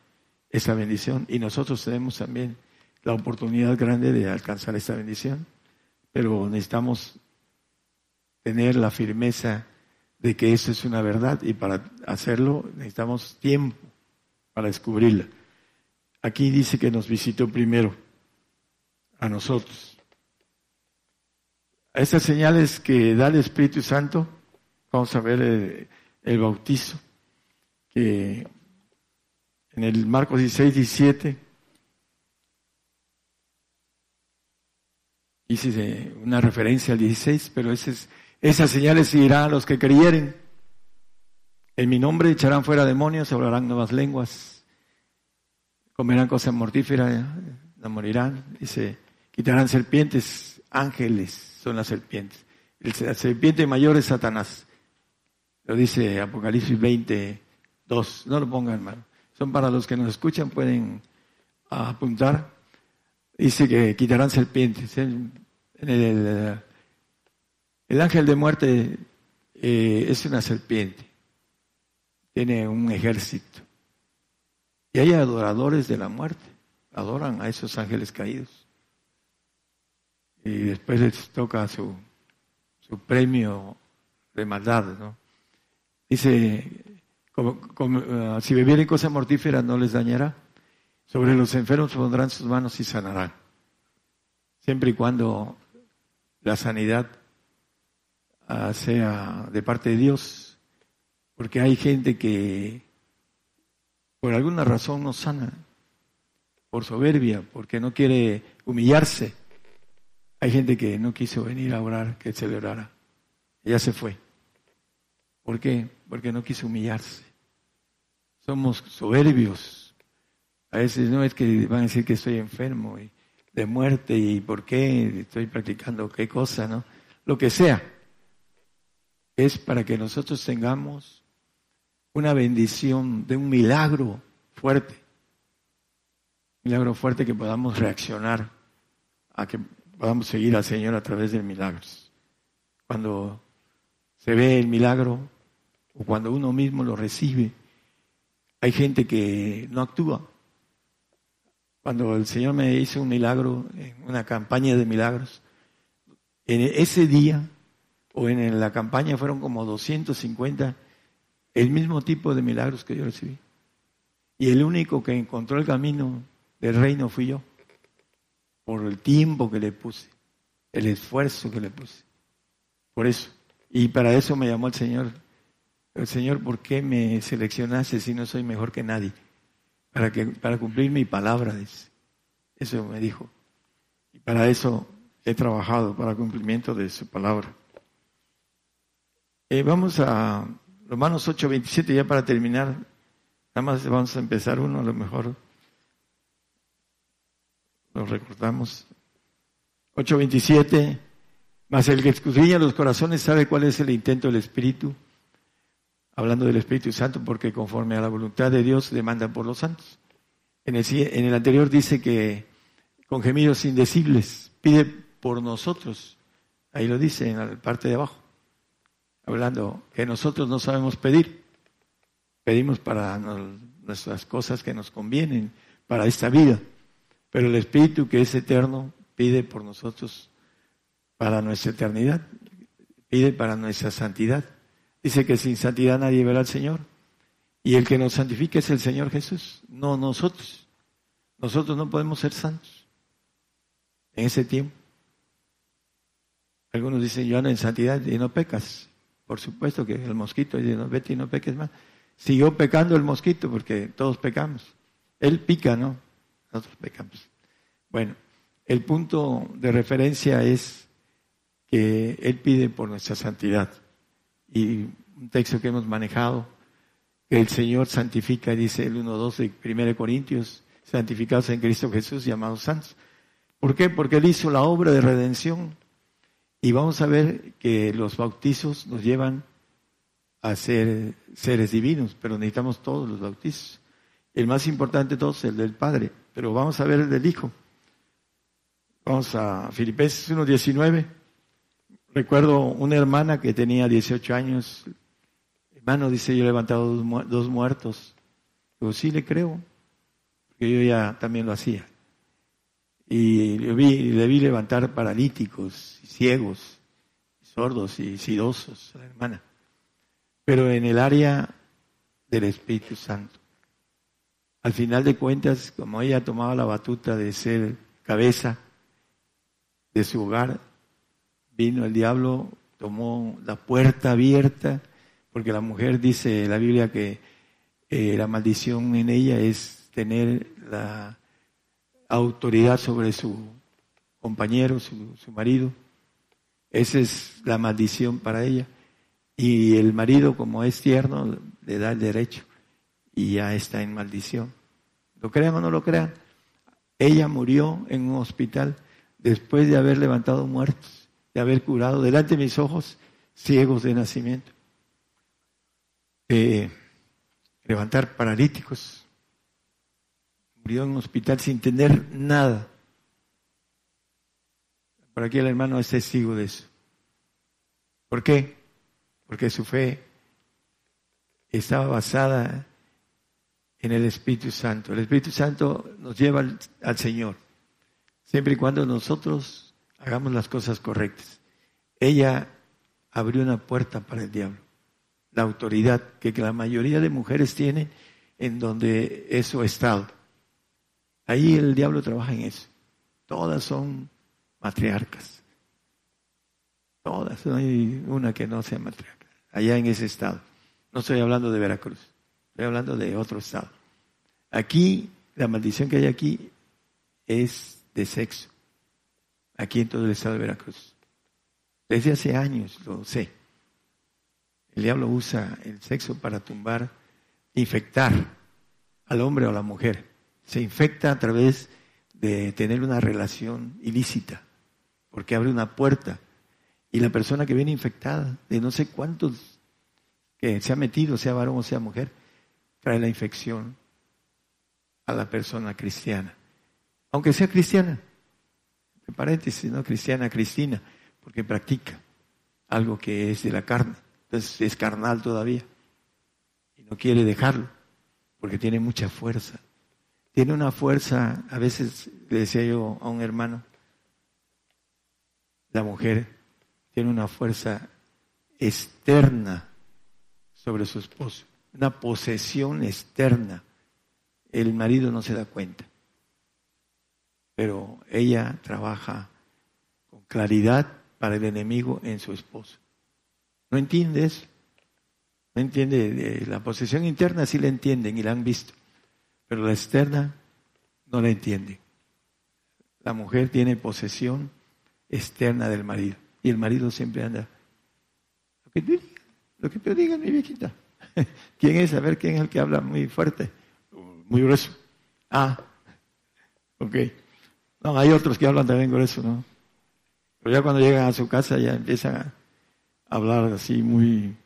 esa bendición y nosotros tenemos también la oportunidad grande de alcanzar esa bendición, pero necesitamos tener la firmeza de que eso es una verdad y para hacerlo necesitamos tiempo para descubrirla. Aquí dice que nos visitó primero a nosotros. A estas señales que da el Espíritu Santo, vamos a ver el, el bautizo, que en el Marcos 16, 17, hice una referencia al 16, pero esas señales seguirán a los que creyeren. En mi nombre echarán fuera demonios, hablarán nuevas lenguas, comerán cosas mortíferas, no morirán, se quitarán serpientes, ángeles son las serpientes. La serpiente mayor es Satanás. Lo dice Apocalipsis 20, 2. No lo pongan, hermano. Son para los que nos escuchan, pueden apuntar. Dice que quitarán serpientes. El, el, ángel de muerte eh, es una serpiente. Tiene un ejército. Y hay adoradores de la muerte. Adoran a esos ángeles caídos. Y después les toca su, su premio de maldad, ¿no? Dice, Ah, si bebieren cosas mortíferas no les dañará. Sobre los enfermos pondrán sus manos y sanarán. Siempre y cuando la sanidad ah, sea de parte de Dios. Porque hay gente que por alguna razón no sana. Por soberbia, porque no quiere humillarse. Hay gente que no quiso venir a orar, que celebrara. Ya se fue. ¿Por qué? Porque no quiso humillarse. Somos soberbios. A veces no es que van a decir que estoy enfermo y de muerte y por qué estoy practicando qué cosa, ¿no? Lo que sea. Es para que nosotros tengamos una bendición de un milagro fuerte. Milagro fuerte que podamos reaccionar a que podamos seguir al Señor a través de milagros. Cuando se ve el milagro o cuando uno mismo lo recibe, hay gente que no actúa. Cuando el Señor me hizo un milagro, una campaña de milagros, en ese día o en la campaña fueron como 250 el mismo tipo de milagros que yo recibí. Y el único que encontró el camino del reino fui yo, por el tiempo que le puse, el esfuerzo que le puse. Por eso. Y para eso me llamó el Señor Señor, ¿por qué me seleccionaste si no soy mejor que nadie? Para, que, para cumplir mi palabra, Eso me dijo. Y para eso he trabajado, para cumplimiento de su palabra. Eh, vamos a Romanos 8, 27, ya para terminar. Nada más vamos a empezar uno, a lo mejor lo recordamos. 8.27, más el que escudriña los corazones sabe cuál es el intento del Espíritu hablando del Espíritu Santo, porque conforme a la voluntad de Dios demanda por los santos. En el, en el anterior dice que con gemidos indecibles pide por nosotros. Ahí lo dice en la parte de abajo, hablando que nosotros no sabemos pedir. Pedimos para nuestras cosas que nos convienen, para esta vida. Pero el Espíritu que es eterno pide por nosotros para nuestra eternidad, pide para nuestra santidad. Dice que sin santidad nadie verá al Señor. Y el que nos santifica es el Señor Jesús, no nosotros. Nosotros no podemos ser santos en ese tiempo. Algunos dicen, yo ando en santidad y no pecas. Por supuesto que el mosquito dice, no, vete y no peques más. Siguió pecando el mosquito porque todos pecamos. Él pica, ¿no? Nosotros pecamos. Bueno, el punto de referencia es que Él pide por nuestra santidad y un texto que hemos manejado, que el Señor santifica, dice el 1.2 de 1 Corintios, santificados en Cristo Jesús, llamados santos. ¿Por qué? Porque Él hizo la obra de redención. Y vamos a ver que los bautizos nos llevan a ser seres divinos, pero necesitamos todos los bautizos. El más importante de todos es el del Padre, pero vamos a ver el del Hijo. Vamos a Filipenses 1.19. Recuerdo una hermana que tenía 18 años. Hermano, dice, yo he levantado dos, muertos. Digo, sí le creo, porque yo ya también lo hacía. Y le vi, le vi levantar paralíticos, ciegos, sordos y sidosos a la hermana. Pero en el área del Espíritu Santo. Al final de cuentas, como ella tomaba la batuta de ser cabeza de su hogar, vino el diablo, tomó la puerta abierta, porque la mujer dice en la Biblia que eh, la maldición en ella es tener la autoridad sobre su compañero, su, su marido. Esa es la maldición para ella. Y el marido, como es tierno, le da el derecho y ya está en maldición. ¿Lo crean o no lo crean? Ella murió en un hospital después de haber levantado muertos haber curado delante de mis ojos ciegos de nacimiento, levantar paralíticos. Murió en un hospital sin tener nada. Por aquí el hermano es testigo de eso. ¿Por qué? Porque su fe estaba basada en el Espíritu Santo. El Espíritu Santo nos lleva al Señor, siempre y cuando nosotros hagamos las cosas correctas. Ella abrió una puerta para el diablo. La autoridad que la mayoría de mujeres tienen en donde es su estado. Ahí el diablo trabaja en eso. Todas son matriarcas. Todas, no hay una que no sea matriarca. Allá en ese estado. No estoy hablando de Veracruz, estoy hablando de otro estado. Aquí, la maldición que hay aquí es de sexo aquí en todo el estado de Veracruz. Desde hace años lo sé. El diablo usa el sexo para tumbar, infectar al hombre o a la mujer. Se infecta a través de tener una relación ilícita, porque abre una puerta. Y la persona que viene infectada, de no sé cuántos que se ha metido, sea varón o sea mujer, trae la infección a la persona cristiana. Aunque sea cristiana, paréntesis, ¿no? Cristiana Cristina, porque practica algo que es de la carne. Entonces es carnal todavía. Y no quiere dejarlo, porque tiene mucha fuerza. Tiene una fuerza, a veces le decía yo a un hermano, la mujer tiene una fuerza externa sobre su esposo, una posesión externa. El marido no se da cuenta pero ella trabaja con claridad para el enemigo en su esposo. ¿No entiende eso? ¿No entiende? La posesión interna sí la entienden y la han visto, pero la externa no la entiende. La mujer tiene posesión externa del marido y el marido siempre anda. Lo que tú lo que tú digas, mi viejita. ¿Quién es? A ver, ¿quién es el que habla muy fuerte? Muy grueso. Ah, ok. No, hay otros que hablan también con eso, ¿no? Pero ya cuando llegan a su casa ya empiezan a hablar así muy...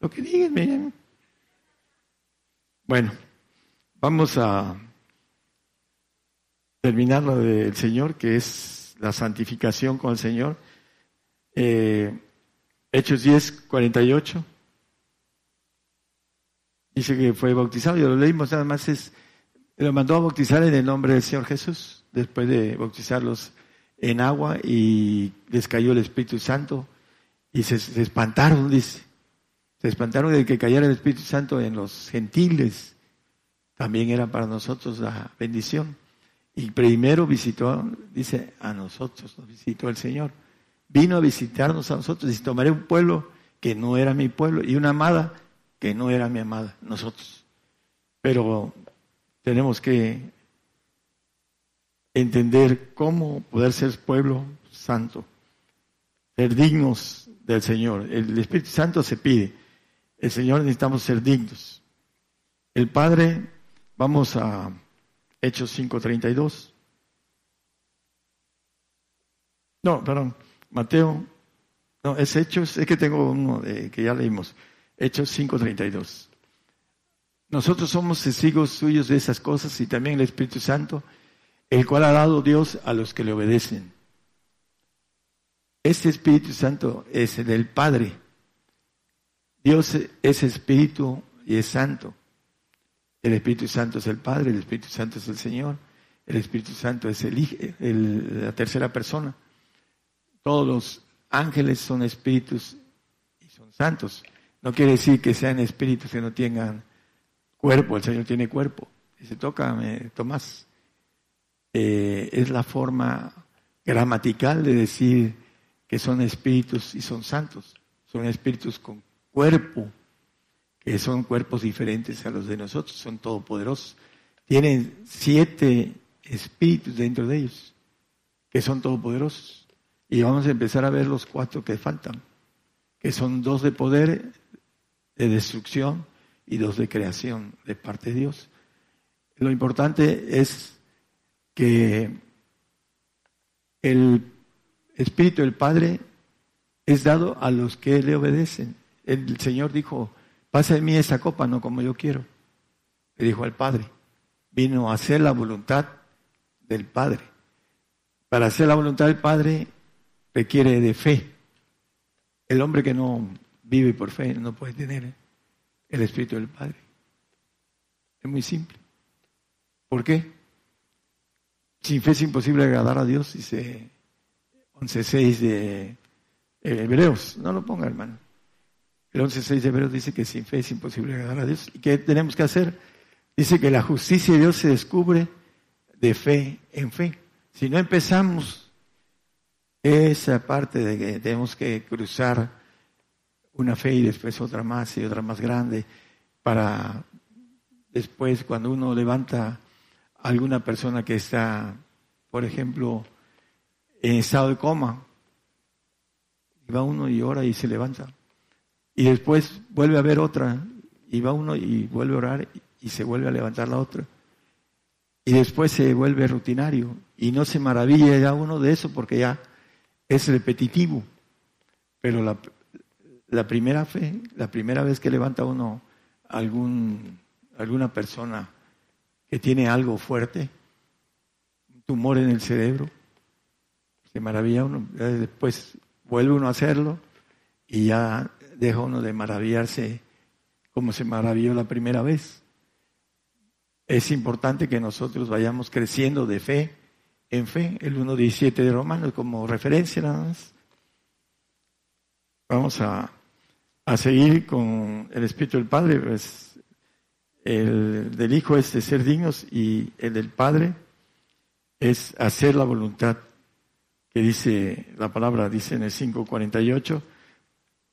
Lo que digan, miren. Bueno, vamos a terminar lo del Señor, que es la santificación con el Señor. Eh, Hechos 10, 48. Dice que fue bautizado, y lo leímos nada más, es, lo mandó a bautizar en el nombre del Señor Jesús, después de bautizarlos en agua y les cayó el Espíritu Santo y se, espantaron, dice. Se espantaron de que cayera el Espíritu Santo en los gentiles. También era para nosotros la bendición. Y primero visitó, dice, a nosotros, nos visitó el Señor. Vino a visitarnos a nosotros y tomaré un pueblo que no era mi pueblo y una amada que no era mi amada, nosotros. Pero tenemos que entender cómo poder ser pueblo santo, ser dignos del Señor. El Espíritu Santo se pide. El Señor necesitamos ser dignos. El Padre, vamos a Hechos 5.32. No, perdón, Mateo, no, es Hechos, es que tengo uno de, que ya leímos, Hechos 5.32. Nosotros somos testigos suyos de esas cosas y también el Espíritu Santo, el cual ha dado Dios a los que le obedecen. Este Espíritu Santo es el del Padre Dios es espíritu y es santo. El Espíritu Santo es el Padre, el Espíritu Santo es el Señor, el Espíritu Santo es el, la tercera persona. Todos los ángeles son espíritus y son santos. No quiere decir que sean espíritus que no tengan cuerpo, el Señor tiene cuerpo. Dice, tócame, Tomás. Eh, es la forma gramatical de decir que son espíritus y son santos. Son espíritus con cuerpo, que son cuerpos diferentes a los de nosotros, son todopoderosos. Tienen siete espíritus dentro de ellos, que son todopoderosos. Y vamos a empezar a ver los cuatro que faltan, que son dos de poder, de destrucción y dos de creación de parte de Dios. Lo importante es que el Espíritu del Padre es dado a los que le obedecen el Señor dijo, pasa de mí esa copa, no como yo quiero. Le dijo al Padre, vino a hacer la voluntad del Padre. Para hacer la voluntad del Padre requiere de fe. El hombre que no vive por fe no puede tener el Espíritu del Padre. Es muy simple. ¿Por qué? Sin fe es imposible agradar a Dios, dice 11.6 de Hebreos. No lo ponga, hermano. El 11.6 de Hebreos dice que sin fe es imposible agradar a Dios. ¿Y qué tenemos que hacer? Dice que la justicia de Dios se descubre de fe en fe. Si no empezamos esa parte de que tenemos que cruzar una fe y después otra más y otra más grande para después cuando uno levanta alguna persona que está, por ejemplo, en estado de coma, y va uno y ora y se levanta. Y después vuelve a ver otra, y va uno y vuelve a orar y se vuelve a levantar la otra. Y después se vuelve rutinario y no se maravilla ya uno de eso porque ya es repetitivo. Pero la, la primera fe, la primera vez que levanta uno algún, alguna persona que tiene algo fuerte, un tumor en el cerebro, se maravilla uno, después vuelve uno a hacerlo y ya deja uno de maravillarse como se maravilló la primera vez. Es importante que nosotros vayamos creciendo de fe en fe, el 1.17 de Romanos como referencia nada más. Vamos a, a seguir con el Espíritu del Padre, pues el del Hijo es de ser dignos y el del Padre es hacer la voluntad que dice la palabra, dice en el 5.48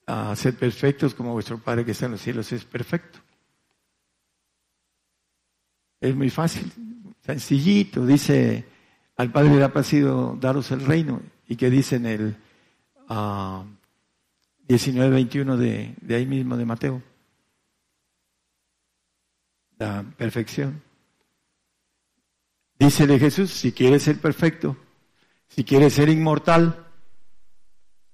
a ser perfectos como vuestro Padre que está en los cielos es perfecto. Es muy fácil, sencillito. Dice, al Padre le ha parecido daros el reino. Y que dice en el uh, ah, 19-21 de, de ahí mismo de Mateo. La perfección. Dice de Jesús, si quieres ser perfecto, si quieres ser inmortal,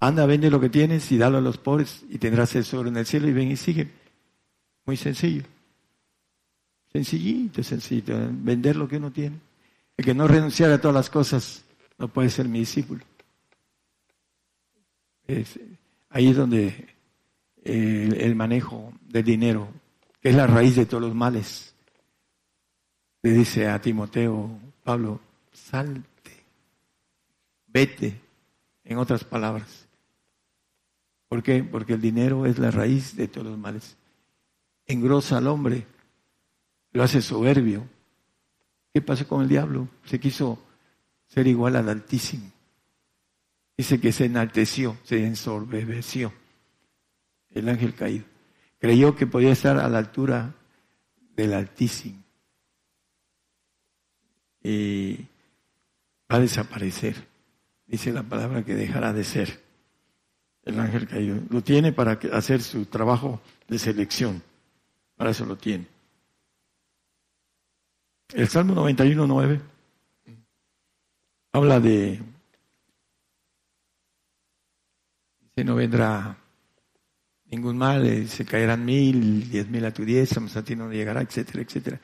Anda, vende lo que tienes y dalo a los pobres y tendrás eso en el cielo y ven y sigue. Muy sencillo. Sencillito, sencillito, vender lo que uno tiene. El que no renunciara a todas las cosas no puede ser mi discípulo. ahí es donde eh, el manejo del dinero, que es la raíz de todos los males, le dice a Timoteo, Pablo, salte, vete, en otras palabras. ¿Por qué? Porque el dinero es la raíz de todos los males. Engrosa al hombre, lo hace soberbio. ¿Qué pasó con el diablo? Se quiso ser igual al Altísimo. Dice que se enalteció, se ensorbeció el ángel caído. Creyó que podía estar a la altura del Altísimo. Y va a desaparecer. Dice la palabra que dejará de ser el ángel caído. Lo tiene para hacer su trabajo de selección. Para eso lo tiene. El Salmo 91, 9 habla de, dice, no vendrá ningún mal, eh, se caerán mil, diez mil a tu diez, a ti no llegará, etcétera, etcétera.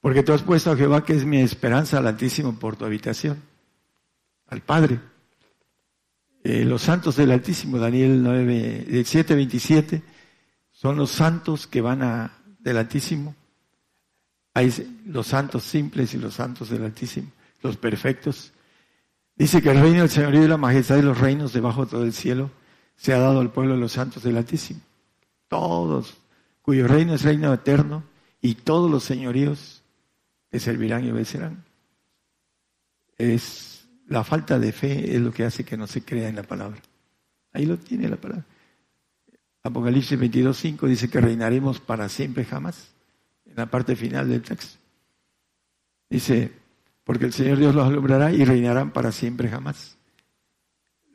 Porque tú has puesto a Jehová, que es mi esperanza, al Altísimo, por tu habitación, al Padre. Eh, los santos del Altísimo, Daniel 9, 7, 27, son los santos que van a, del Altísimo hay los santos simples y los santos del Altísimo, los perfectos. Dice que el reino del Señorío y la majestad de los reinos debajo de todo el cielo se ha dado al pueblo de los santos del Altísimo. Todos, cuyo reino es reino eterno y todos los señoríos te servirán y obedecerán. Es la falta de fe es lo que hace que no se crea en la palabra. Ahí lo tiene la palabra. Apocalipsis 22.5 dice que reinaremos para siempre jamás en la parte final del texto. Dice, porque el Señor Dios los alumbrará y reinarán para siempre jamás.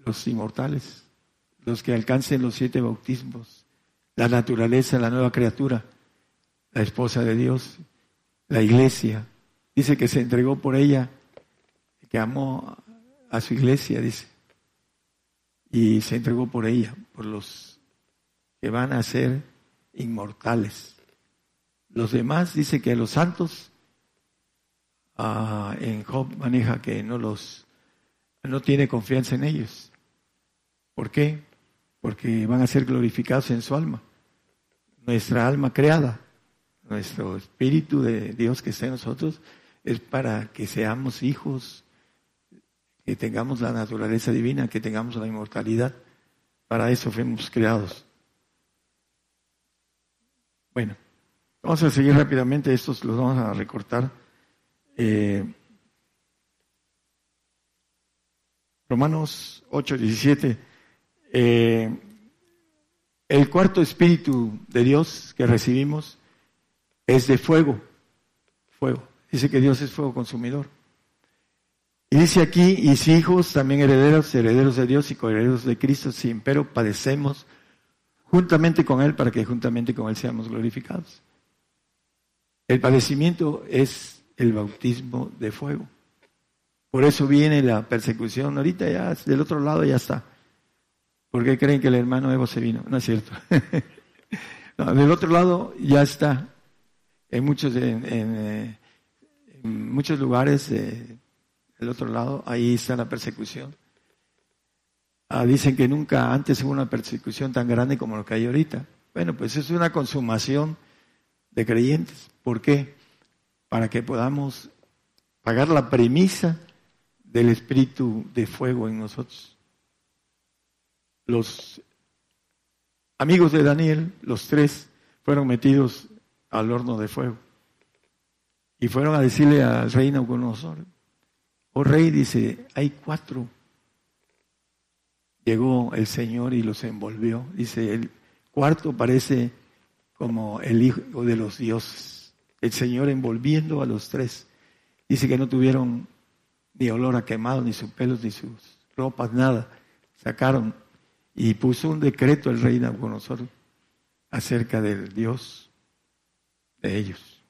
Los inmortales, los que alcancen los siete bautismos, la naturaleza, la nueva criatura, la esposa de Dios, la iglesia. Dice que se entregó por ella, que amó a su iglesia, dice. Y se entregó por ella, por los que van a ser inmortales. Los demás dice que los santos ah, en Job maneja que no los no tiene confianza en ellos. ¿Por qué? Porque van a ser glorificados en su alma. Nuestra alma creada, nuestro espíritu de Dios que está en nosotros, es para que seamos hijos, que tengamos la naturaleza divina, que tengamos la inmortalidad. Para eso fuimos creados. Bueno. Vamos a seguir rápidamente, estos los vamos a recortar. Eh, Romanos 8, 17. Eh, el cuarto espíritu de Dios que recibimos es de fuego. Fuego. Dice que Dios es fuego consumidor. Y dice aquí, y si hijos, también herederos, herederos de Dios y coherederos de Cristo, si pero padecemos juntamente con Él para que juntamente con Él seamos glorificados. El padecimiento es el bautismo de fuego. Por eso viene la persecución. Ahorita ya del otro lado ya está. ¿Por qué creen que el hermano Evo se vino? No es cierto. del otro lado ya está. En muchos, en, eh, muchos lugares del otro lado, ahí está la persecución. Ah, dicen que nunca antes hubo una persecución tan grande como lo que hay ahorita. Bueno, pues es una consumación de creyentes. ¿Por qué? Para que podamos pagar la premisa del espíritu de fuego en nosotros. Los amigos de Daniel, los tres, fueron metidos al horno de fuego. Y fueron a decirle al rey Nabucodonosor, oh rey, dice, hay cuatro. Llegó el Señor y los envolvió. Dice, el cuarto parece como el hijo de los dioses. El Señor envolviendo a los tres. Dice que no tuvieron ni olor a quemado, ni sus pelos, ni sus ropas, nada. Sacaron y puso un decreto el rey Nabucodonosor acerca del Dios de ellos.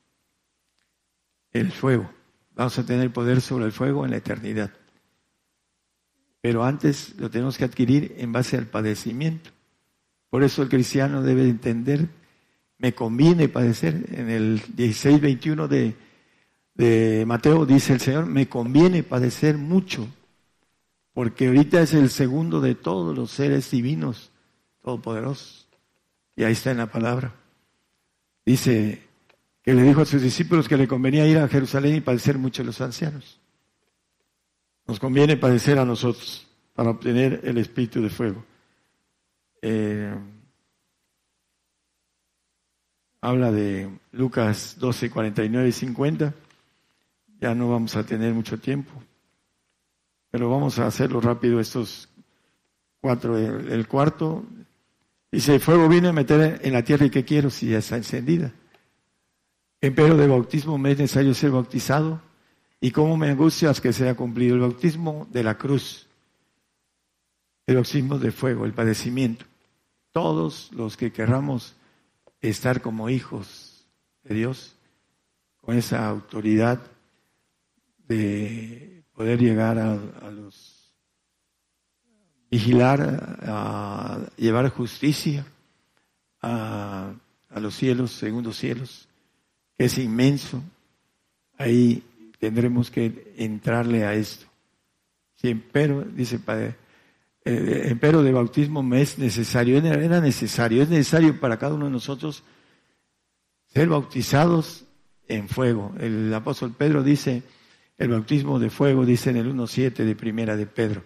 El fuego. Vamos a tener poder sobre el fuego en la eternidad. Pero antes lo tenemos que adquirir en base al padecimiento. Por eso el cristiano debe entender me conviene padecer. En el 16, 21 de, de Mateo dice el Señor, me conviene padecer mucho, porque ahorita es el segundo de todos los seres divinos, todopoderosos. Y ahí está en la palabra. Dice que le dijo a sus discípulos que le convenía ir a Jerusalén y padecer mucho los ancianos. Nos conviene padecer a nosotros para obtener el espíritu de fuego. Eh, habla de Lucas 12, 49 y 50. Ya no vamos a tener mucho tiempo, pero vamos a hacerlo rápido estos cuatro. El, cuarto dice, el fuego viene a meter en la tierra y qué quiero si ya está encendida. Empero de bautismo me es necesario ser bautizado y cómo me angustias que sea cumplido el bautismo de la cruz, el bautismo de fuego, el padecimiento. Todos los que querramos estar como hijos de Dios, con esa autoridad de poder llegar a, los vigilar, a, llevar justicia a, a los cielos, segundos cielos, que es inmenso. Ahí tendremos que entrarle a esto. Sí, pero, dice Padre, eh, empero de bautismo es necesario, era necesario, es necesario para cada uno de nosotros ser bautizados en fuego. El apóstol Pedro dice, el bautismo de fuego, dice en el 1.7 de primera de Pedro.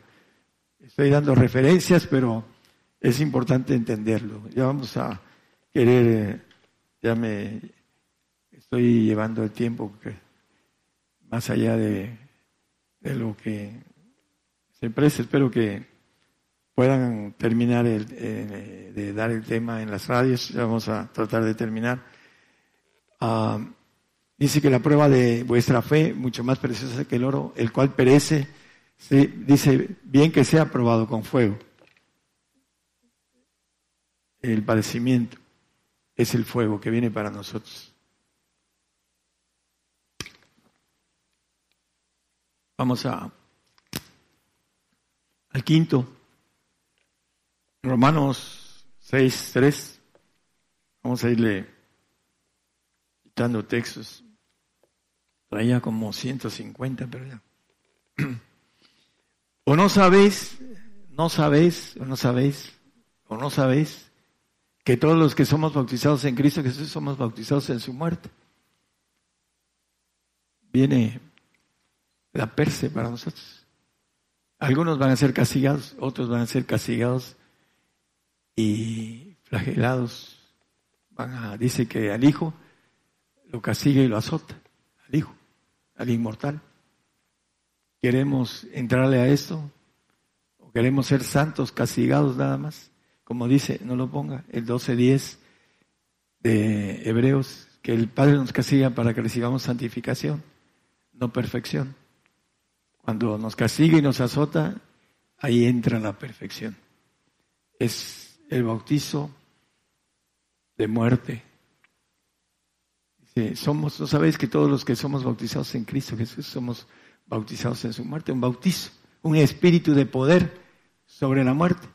Estoy dando referencias, pero es importante entenderlo. Ya vamos a querer, eh, ya me estoy llevando el tiempo más allá de, de lo que se presta. Espero que puedan terminar el, eh, de dar el tema en las radios. Vamos a tratar de terminar. Ah, dice que la prueba de vuestra fe, mucho más preciosa que el oro, el cual perece, dice bien que sea probado con fuego. El padecimiento es el fuego que viene para nosotros. Vamos a al quinto. Romanos 6, 3. Vamos a irle quitando textos. Traía como 150, pero ya. O no sabéis, no sabéis, o no sabéis, o no sabéis que todos los que somos bautizados en Cristo Jesús somos bautizados en su muerte. Viene la perse para nosotros. Algunos van a ser castigados, otros van a ser castigados y flagelados. Van a, dice que al hijo lo castiga y lo azota, al hijo, al inmortal. ¿Queremos entrarle a esto? ¿O queremos ser santos castigados nada más? Como dice, no lo ponga, el 12.10 de Hebreos, que el Padre nos castiga para que recibamos santificación, no perfección. Cuando nos castiga y nos azota, ahí entra la perfección. Es el bautizo de muerte. Somos, ¿no sabéis que todos los que somos bautizados en Cristo Jesús somos bautizados en su muerte? Un bautizo, un espíritu de poder sobre la muerte.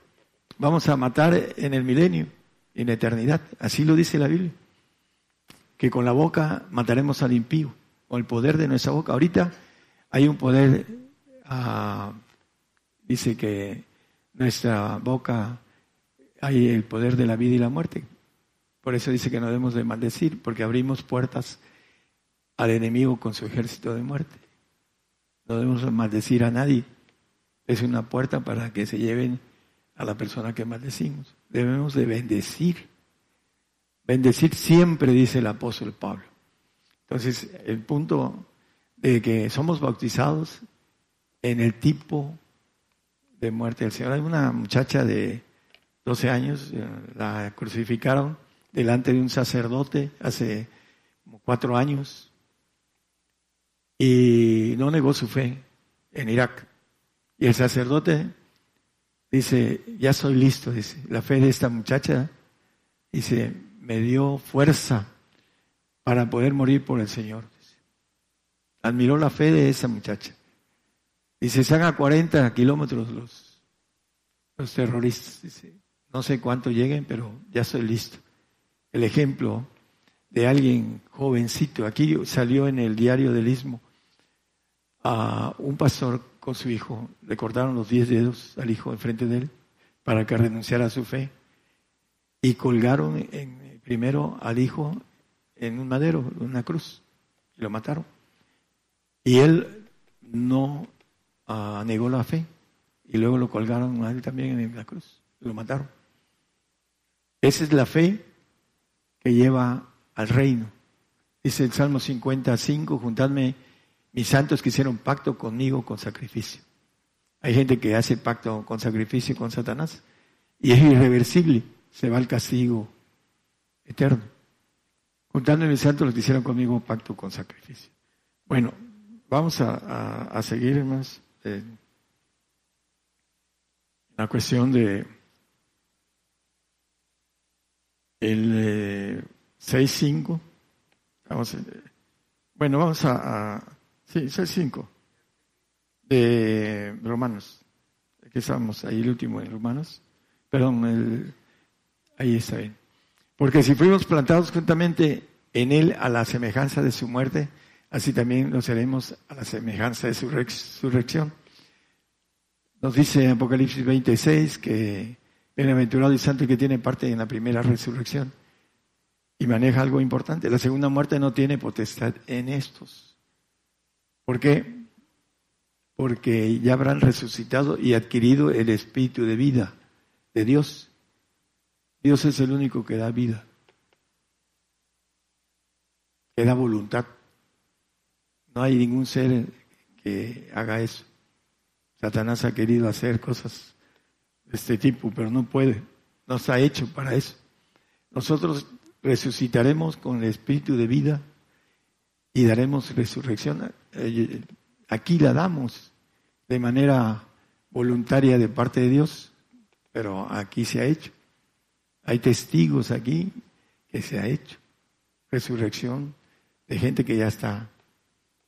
Vamos a matar en el milenio, en eternidad. Así lo dice la Biblia. Que con la boca mataremos al impío, con el poder de nuestra boca. Ahorita hay un poder, ah, dice que nuestra boca hay el poder de la vida y la muerte. Por eso dice que no debemos de maldecir, porque abrimos puertas al enemigo con su ejército de muerte. No debemos maldecir a nadie. Es una puerta para que se lleven a la persona que maldecimos. Debemos de bendecir. Bendecir siempre, dice el apóstol Pablo. Entonces, el punto de que somos bautizados en el tipo de muerte del Señor. Hay una muchacha de 12 años, eh, la crucificaron delante de un sacerdote hace como cuatro años y no negó su fe en Irak. Y el sacerdote dice, ya soy listo, dice, la fe de esta muchacha, dice, me dio fuerza para poder morir por el Señor. Admiró la fe de esa muchacha. Dice, están a 40 kilómetros los, los terroristas. Dice, no sé cuánto lleguen, pero ya estoy listo. El ejemplo de alguien jovencito. Aquí salió en el diario del Istmo a un pastor con su hijo, le cortaron los diez dedos al hijo enfrente de él para que renunciara a su fe y colgaron primero al hijo en un madero, en una cruz, y lo mataron. Y él no uh, negó la fe y luego lo colgaron a él también en la cruz, lo mataron. Esa es la fe que lleva al reino. Dice el Salmo 55, juntadme mis santos que hicieron pacto conmigo con sacrificio. Hay gente que hace pacto con sacrificio con Satanás y es irreversible, se va al castigo eterno. Juntadme mis santos los que hicieron conmigo pacto con sacrificio. Bueno, vamos a, seguir más en la cuestión de el 6.5. Eh, bueno, vamos a, sí, 6.5 de Romanos. Aquí estamos, ahí el último en Romanos. Perdón, el, ahí está bien. Porque si fuimos plantados juntamente en Él a la semejanza de su muerte, así también lo seremos a la semejanza de su resurrección. Nos dice Apocalipsis 26 que bienaventurado y santo que tiene parte en la primera resurrección. Y maneja algo importante. La segunda muerte no tiene potestad en estos. ¿Por qué? Porque ya habrán resucitado y adquirido el espíritu de vida de Dios. Dios es el único que da vida, que da voluntad. No hay ningún ser que haga eso. Satanás ha querido hacer cosas de este tipo, pero no puede. No está hecho para eso. Nosotros resucitaremos con el espíritu de vida y daremos resurrección. Eh, aquí la damos de manera voluntaria de parte de Dios, pero aquí se ha hecho. Hay testigos aquí que se ha hecho. Resurrección de gente que ya está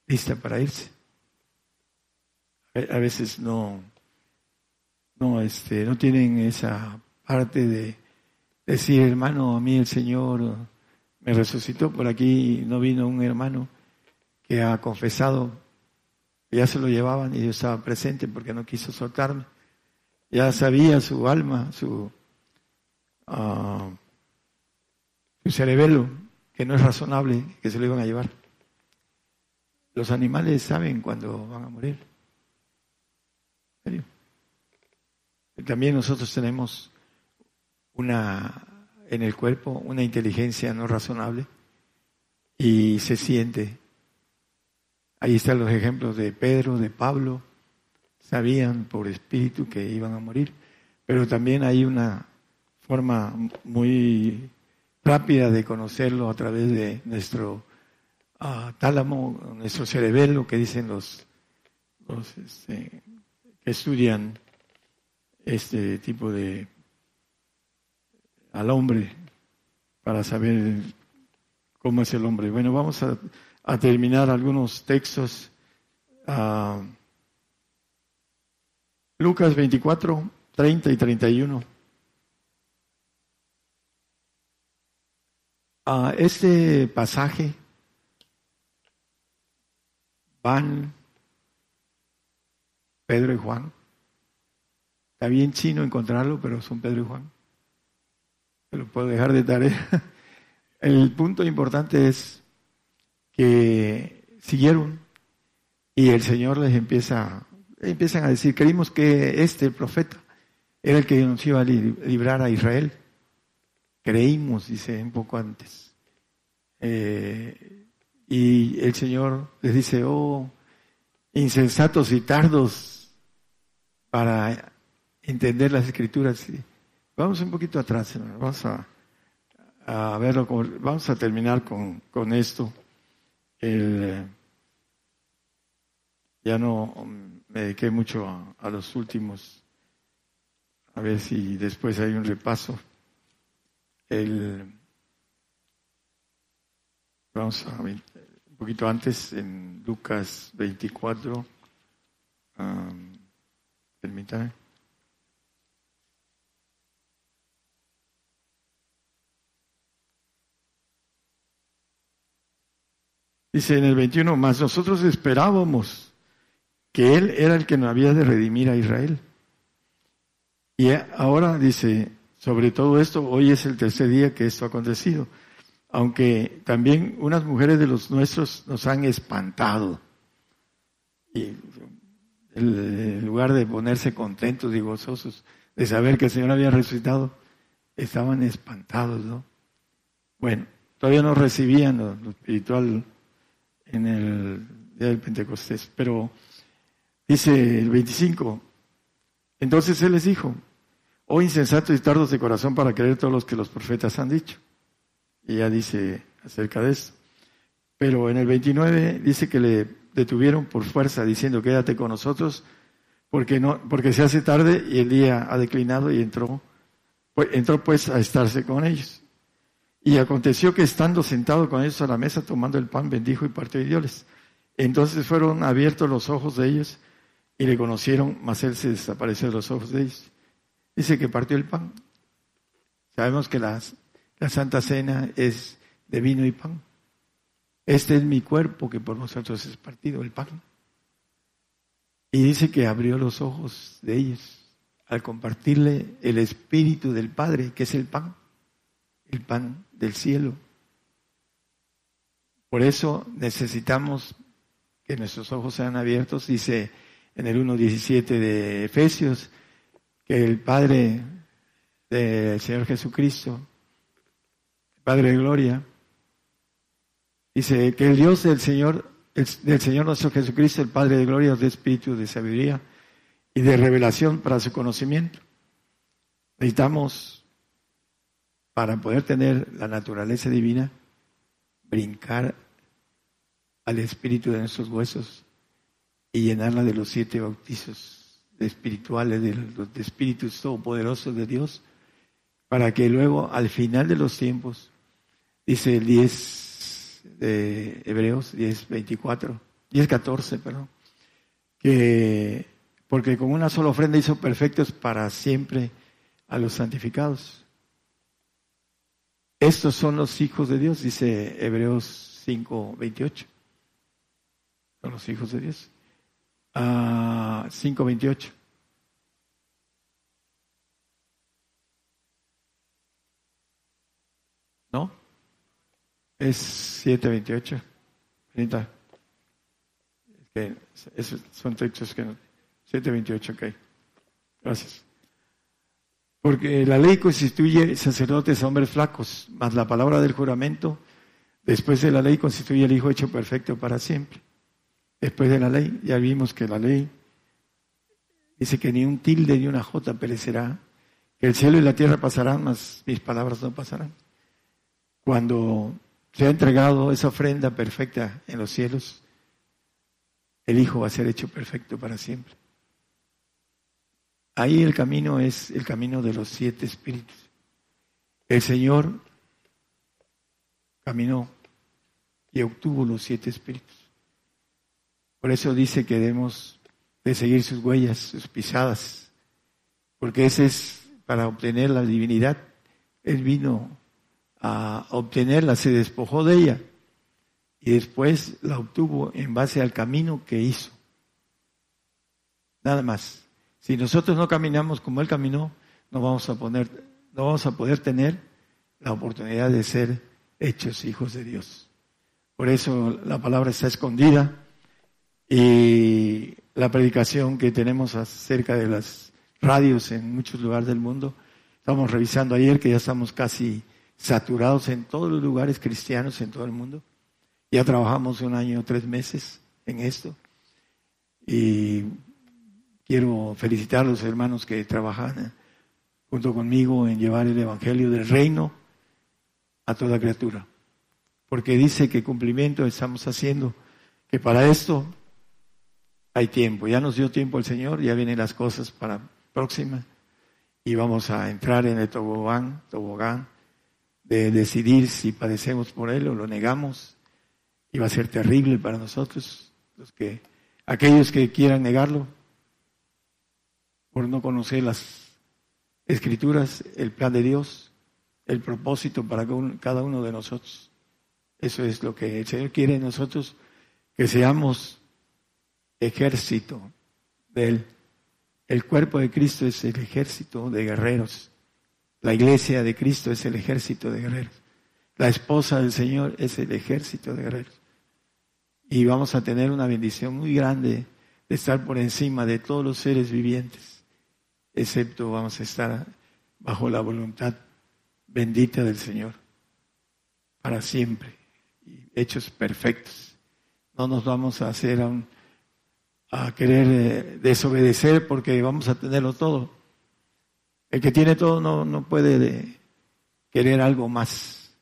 lista para irse. A veces no, no, este, no tienen esa parte de decir, hermano, a mí el Señor me resucitó. Por aquí no vino un hermano que ha confesado, ya se lo llevaban y yo estaba presente porque no quiso soltarme. Ya sabía su alma, su, uh, su cerebelo, que no es razonable que se lo iban a llevar. Los animales saben cuando van a morir. También nosotros tenemos una en el cuerpo una inteligencia no razonable y se siente. Ahí están los ejemplos de Pedro, de Pablo, sabían por espíritu que iban a morir, pero también hay una forma muy rápida de conocerlo a través de nuestro uh, tálamo, nuestro cerebelo, que dicen los, los este, que estudian este tipo de al hombre para saber cómo es el hombre. Bueno, vamos a, terminar algunos textos. Uh, Lucas 24, 30 y 31. A este pasaje van Pedro y Juan. Está bien chino encontrarlo, pero son Pedro y Juan. Se lo puedo dejar de tarea. El punto importante es que siguieron y el Señor les empieza, empiezan a decir, creímos que este profeta era el que nos iba a librar a Israel. Creímos, dice un poco antes. Eh, y el Señor les dice, oh, insensatos y tardos para entender las escrituras. Vamos un poquito atrás, vamos a, a verlo, vamos a terminar con, con esto. El, ya no me dediqué mucho a, los últimos, a ver si después hay un repaso. El, vamos a un poquito antes, en Lucas 24, um, permítame. Dice en el 21, más nosotros esperábamos que Él era el que nos había de redimir a Israel. Y ahora dice, sobre todo esto, hoy es el tercer día que esto ha acontecido. Aunque también unas mujeres de los nuestros nos han espantado. Y en lugar de ponerse contentos y gozosos de saber que el Señor había resucitado, estaban espantados, ¿no? Bueno, todavía no recibían lo, espiritual en el día del Pentecostés, pero dice el 25, entonces Él les dijo, oh insensatos y tardos de corazón para creer todos los que los profetas han dicho. Y ya dice acerca de esto. Pero en el 29 dice que le detuvieron por fuerza diciendo quédate con nosotros porque no porque se hace tarde y el día ha declinado y entró pues, entró pues a estarse con ellos. Y aconteció que estando sentado con ellos a la mesa tomando el pan bendijo y partió y dioles. Entonces fueron abiertos los ojos de ellos y le conocieron, mas él se desapareció de los ojos de ellos. Dice que partió el pan. Sabemos que la Santa Cena es de vino y pan. Este es mi cuerpo que por vosotros es partido, el pan. Y dice que abrió los ojos de ellos al compartirle el espíritu del Padre, que es el pan, el pan del cielo. Por eso necesitamos que nuestros ojos sean abiertos, dice en el 1.17 de Efesios, que el Padre del Señor Jesucristo, el Padre de Gloria, Dice que el Dios del Señor, del Señor nuestro Jesucristo, el Padre de gloria, de espíritu, de sabiduría y de revelación para su conocimiento. Necesitamos, para poder tener la naturaleza divina, brincar al espíritu de nuestros huesos y llenarla de los siete bautizos espirituales, de los espíritus todopoderosos de Dios, para que luego, al final de los tiempos, dice el 10 de Hebreos 10, 24, 10, 14, perdón, que porque con una sola ofrenda hizo perfectos para siempre a los santificados. Estos son los hijos de Dios, dice Hebreos 5, 28. Son los hijos de Dios. Ah, 5, 28. ¿No? Es 728. Anita. Que esos son textos que no. 728, ok. Gracias. Porque la ley constituye sacerdotes hombres flacos, mas la palabra del juramento, después de la ley, constituye el Hijo hecho perfecto para siempre. Después de la ley, ya vimos que la ley dice que ni un tilde ni una jota perecerá, que el cielo y la tierra pasarán, mas mis palabras no pasarán. Cuando se ha entregado esa ofrenda perfecta en los cielos, el Hijo va a ser hecho perfecto para siempre. Ahí el camino es el camino de los siete espíritus. El Señor caminó y obtuvo los siete espíritus. Por eso dice que debemos de seguir sus huellas, sus pisadas, porque ese es para obtener la divinidad. Él vino a obtenerla, se despojó de ella y después la obtuvo en base al camino que hizo. Nada más. Si nosotros no caminamos como Él caminó, no vamos a, poner, no vamos a poder tener la oportunidad de ser hechos hijos de Dios. Por eso la palabra está escondida y la predicación que tenemos acerca de las radios en muchos lugares del mundo, estamos revisando ayer que ya estamos casi saturados en todos los lugares cristianos en todo el mundo. Ya trabajamos un año, tres meses en esto. Y quiero felicitar a los hermanos que trabajan junto conmigo en llevar el Evangelio del Reino a toda criatura. Porque dice que cumplimiento estamos haciendo, que para esto hay tiempo. Ya nos dio tiempo el Señor, ya vienen las cosas para próxima y vamos a entrar en el tobogán, tobogán de decidir si padecemos por él o lo negamos. Y va a ser terrible para nosotros, los que, aquellos que quieran negarlo, por no conocer las escrituras, el plan de Dios, el propósito para cada uno de nosotros. Eso es lo que el Señor quiere de nosotros, que seamos ejército de Él. El cuerpo de Cristo es el ejército de guerreros. La iglesia de Cristo es el ejército de guerreros. La esposa del Señor es el ejército de guerreros. Y vamos a tener una bendición muy grande de estar por encima de todos los seres vivientes, excepto vamos a estar bajo la voluntad bendita del Señor para siempre, y hechos perfectos. No nos vamos a hacer a, querer eh, desobedecer porque vamos a tenerlo todo. El que tiene todo no, no puede querer algo más,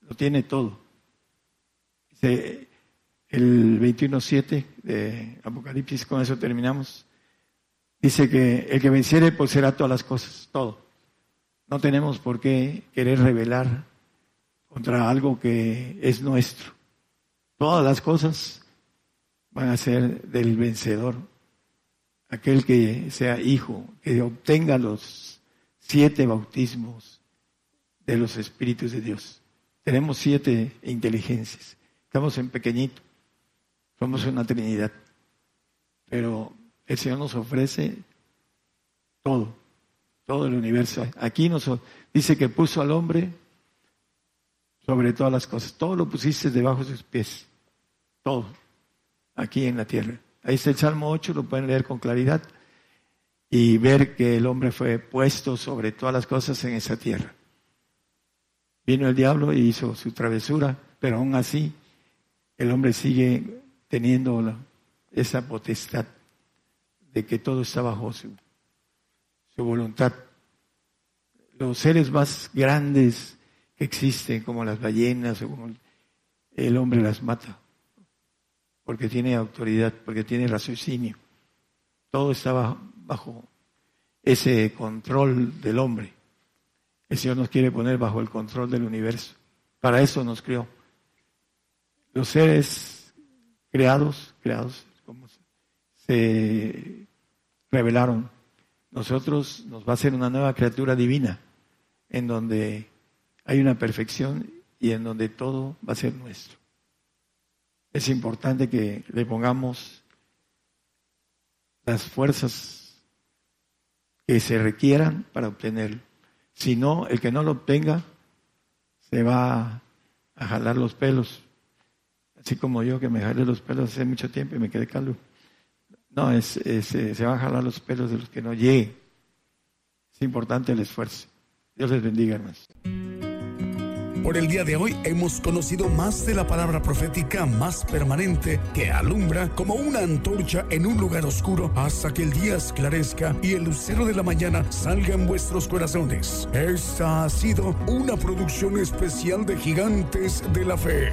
lo tiene todo. Dice el 21.7 de Apocalipsis, con eso terminamos. Dice que el que venciere pues será todas las cosas, todo. No tenemos por qué querer revelar contra algo que es nuestro. Todas las cosas van a ser del vencedor, aquel que sea hijo, que obtenga los siete bautismos de los espíritus de Dios. Tenemos siete inteligencias. Estamos en pequeñito. Somos una Trinidad. Pero el Señor nos ofrece todo, todo el universo. Aquí nos dice que puso al hombre sobre todas las cosas. Todo lo pusiste debajo de sus pies. Todo. Aquí en la tierra. Ahí está el Salmo 8, lo pueden leer con claridad y ver que el hombre fue puesto sobre todas las cosas en esa tierra. Vino el diablo y hizo su travesura, pero aún así el hombre sigue teniendo esa potestad de que todo está bajo su, voluntad. Los seres más grandes que existen, como las ballenas, o como el hombre las mata, porque tiene autoridad, porque tiene raciocinio. Todo está bajo, bajo ese control del hombre. El Señor nos quiere poner bajo el control del universo. Para eso nos crió. Los seres creados, creados, se revelaron. Nosotros nos va a ser una nueva criatura divina, en donde hay una perfección y en donde todo va a ser nuestro. Es importante que le pongamos las fuerzas que se requieran para obtenerlo. Si no, el que no lo obtenga se va a jalar los pelos así como yo que me jalé los pelos hace mucho tiempo y me quedé calvo. No, es, eh, se van a jalar los pelos de los que no lleguen. Es importante el esfuerzo. Dios les bendiga, hermanos. Por el día de hoy hemos conocido más de la palabra profética más permanente que alumbra como una antorcha en un lugar oscuro hasta que el día esclarezca y el lucero de la mañana salga en vuestros corazones. Esta ha sido una producción especial de Gigantes de la Fe.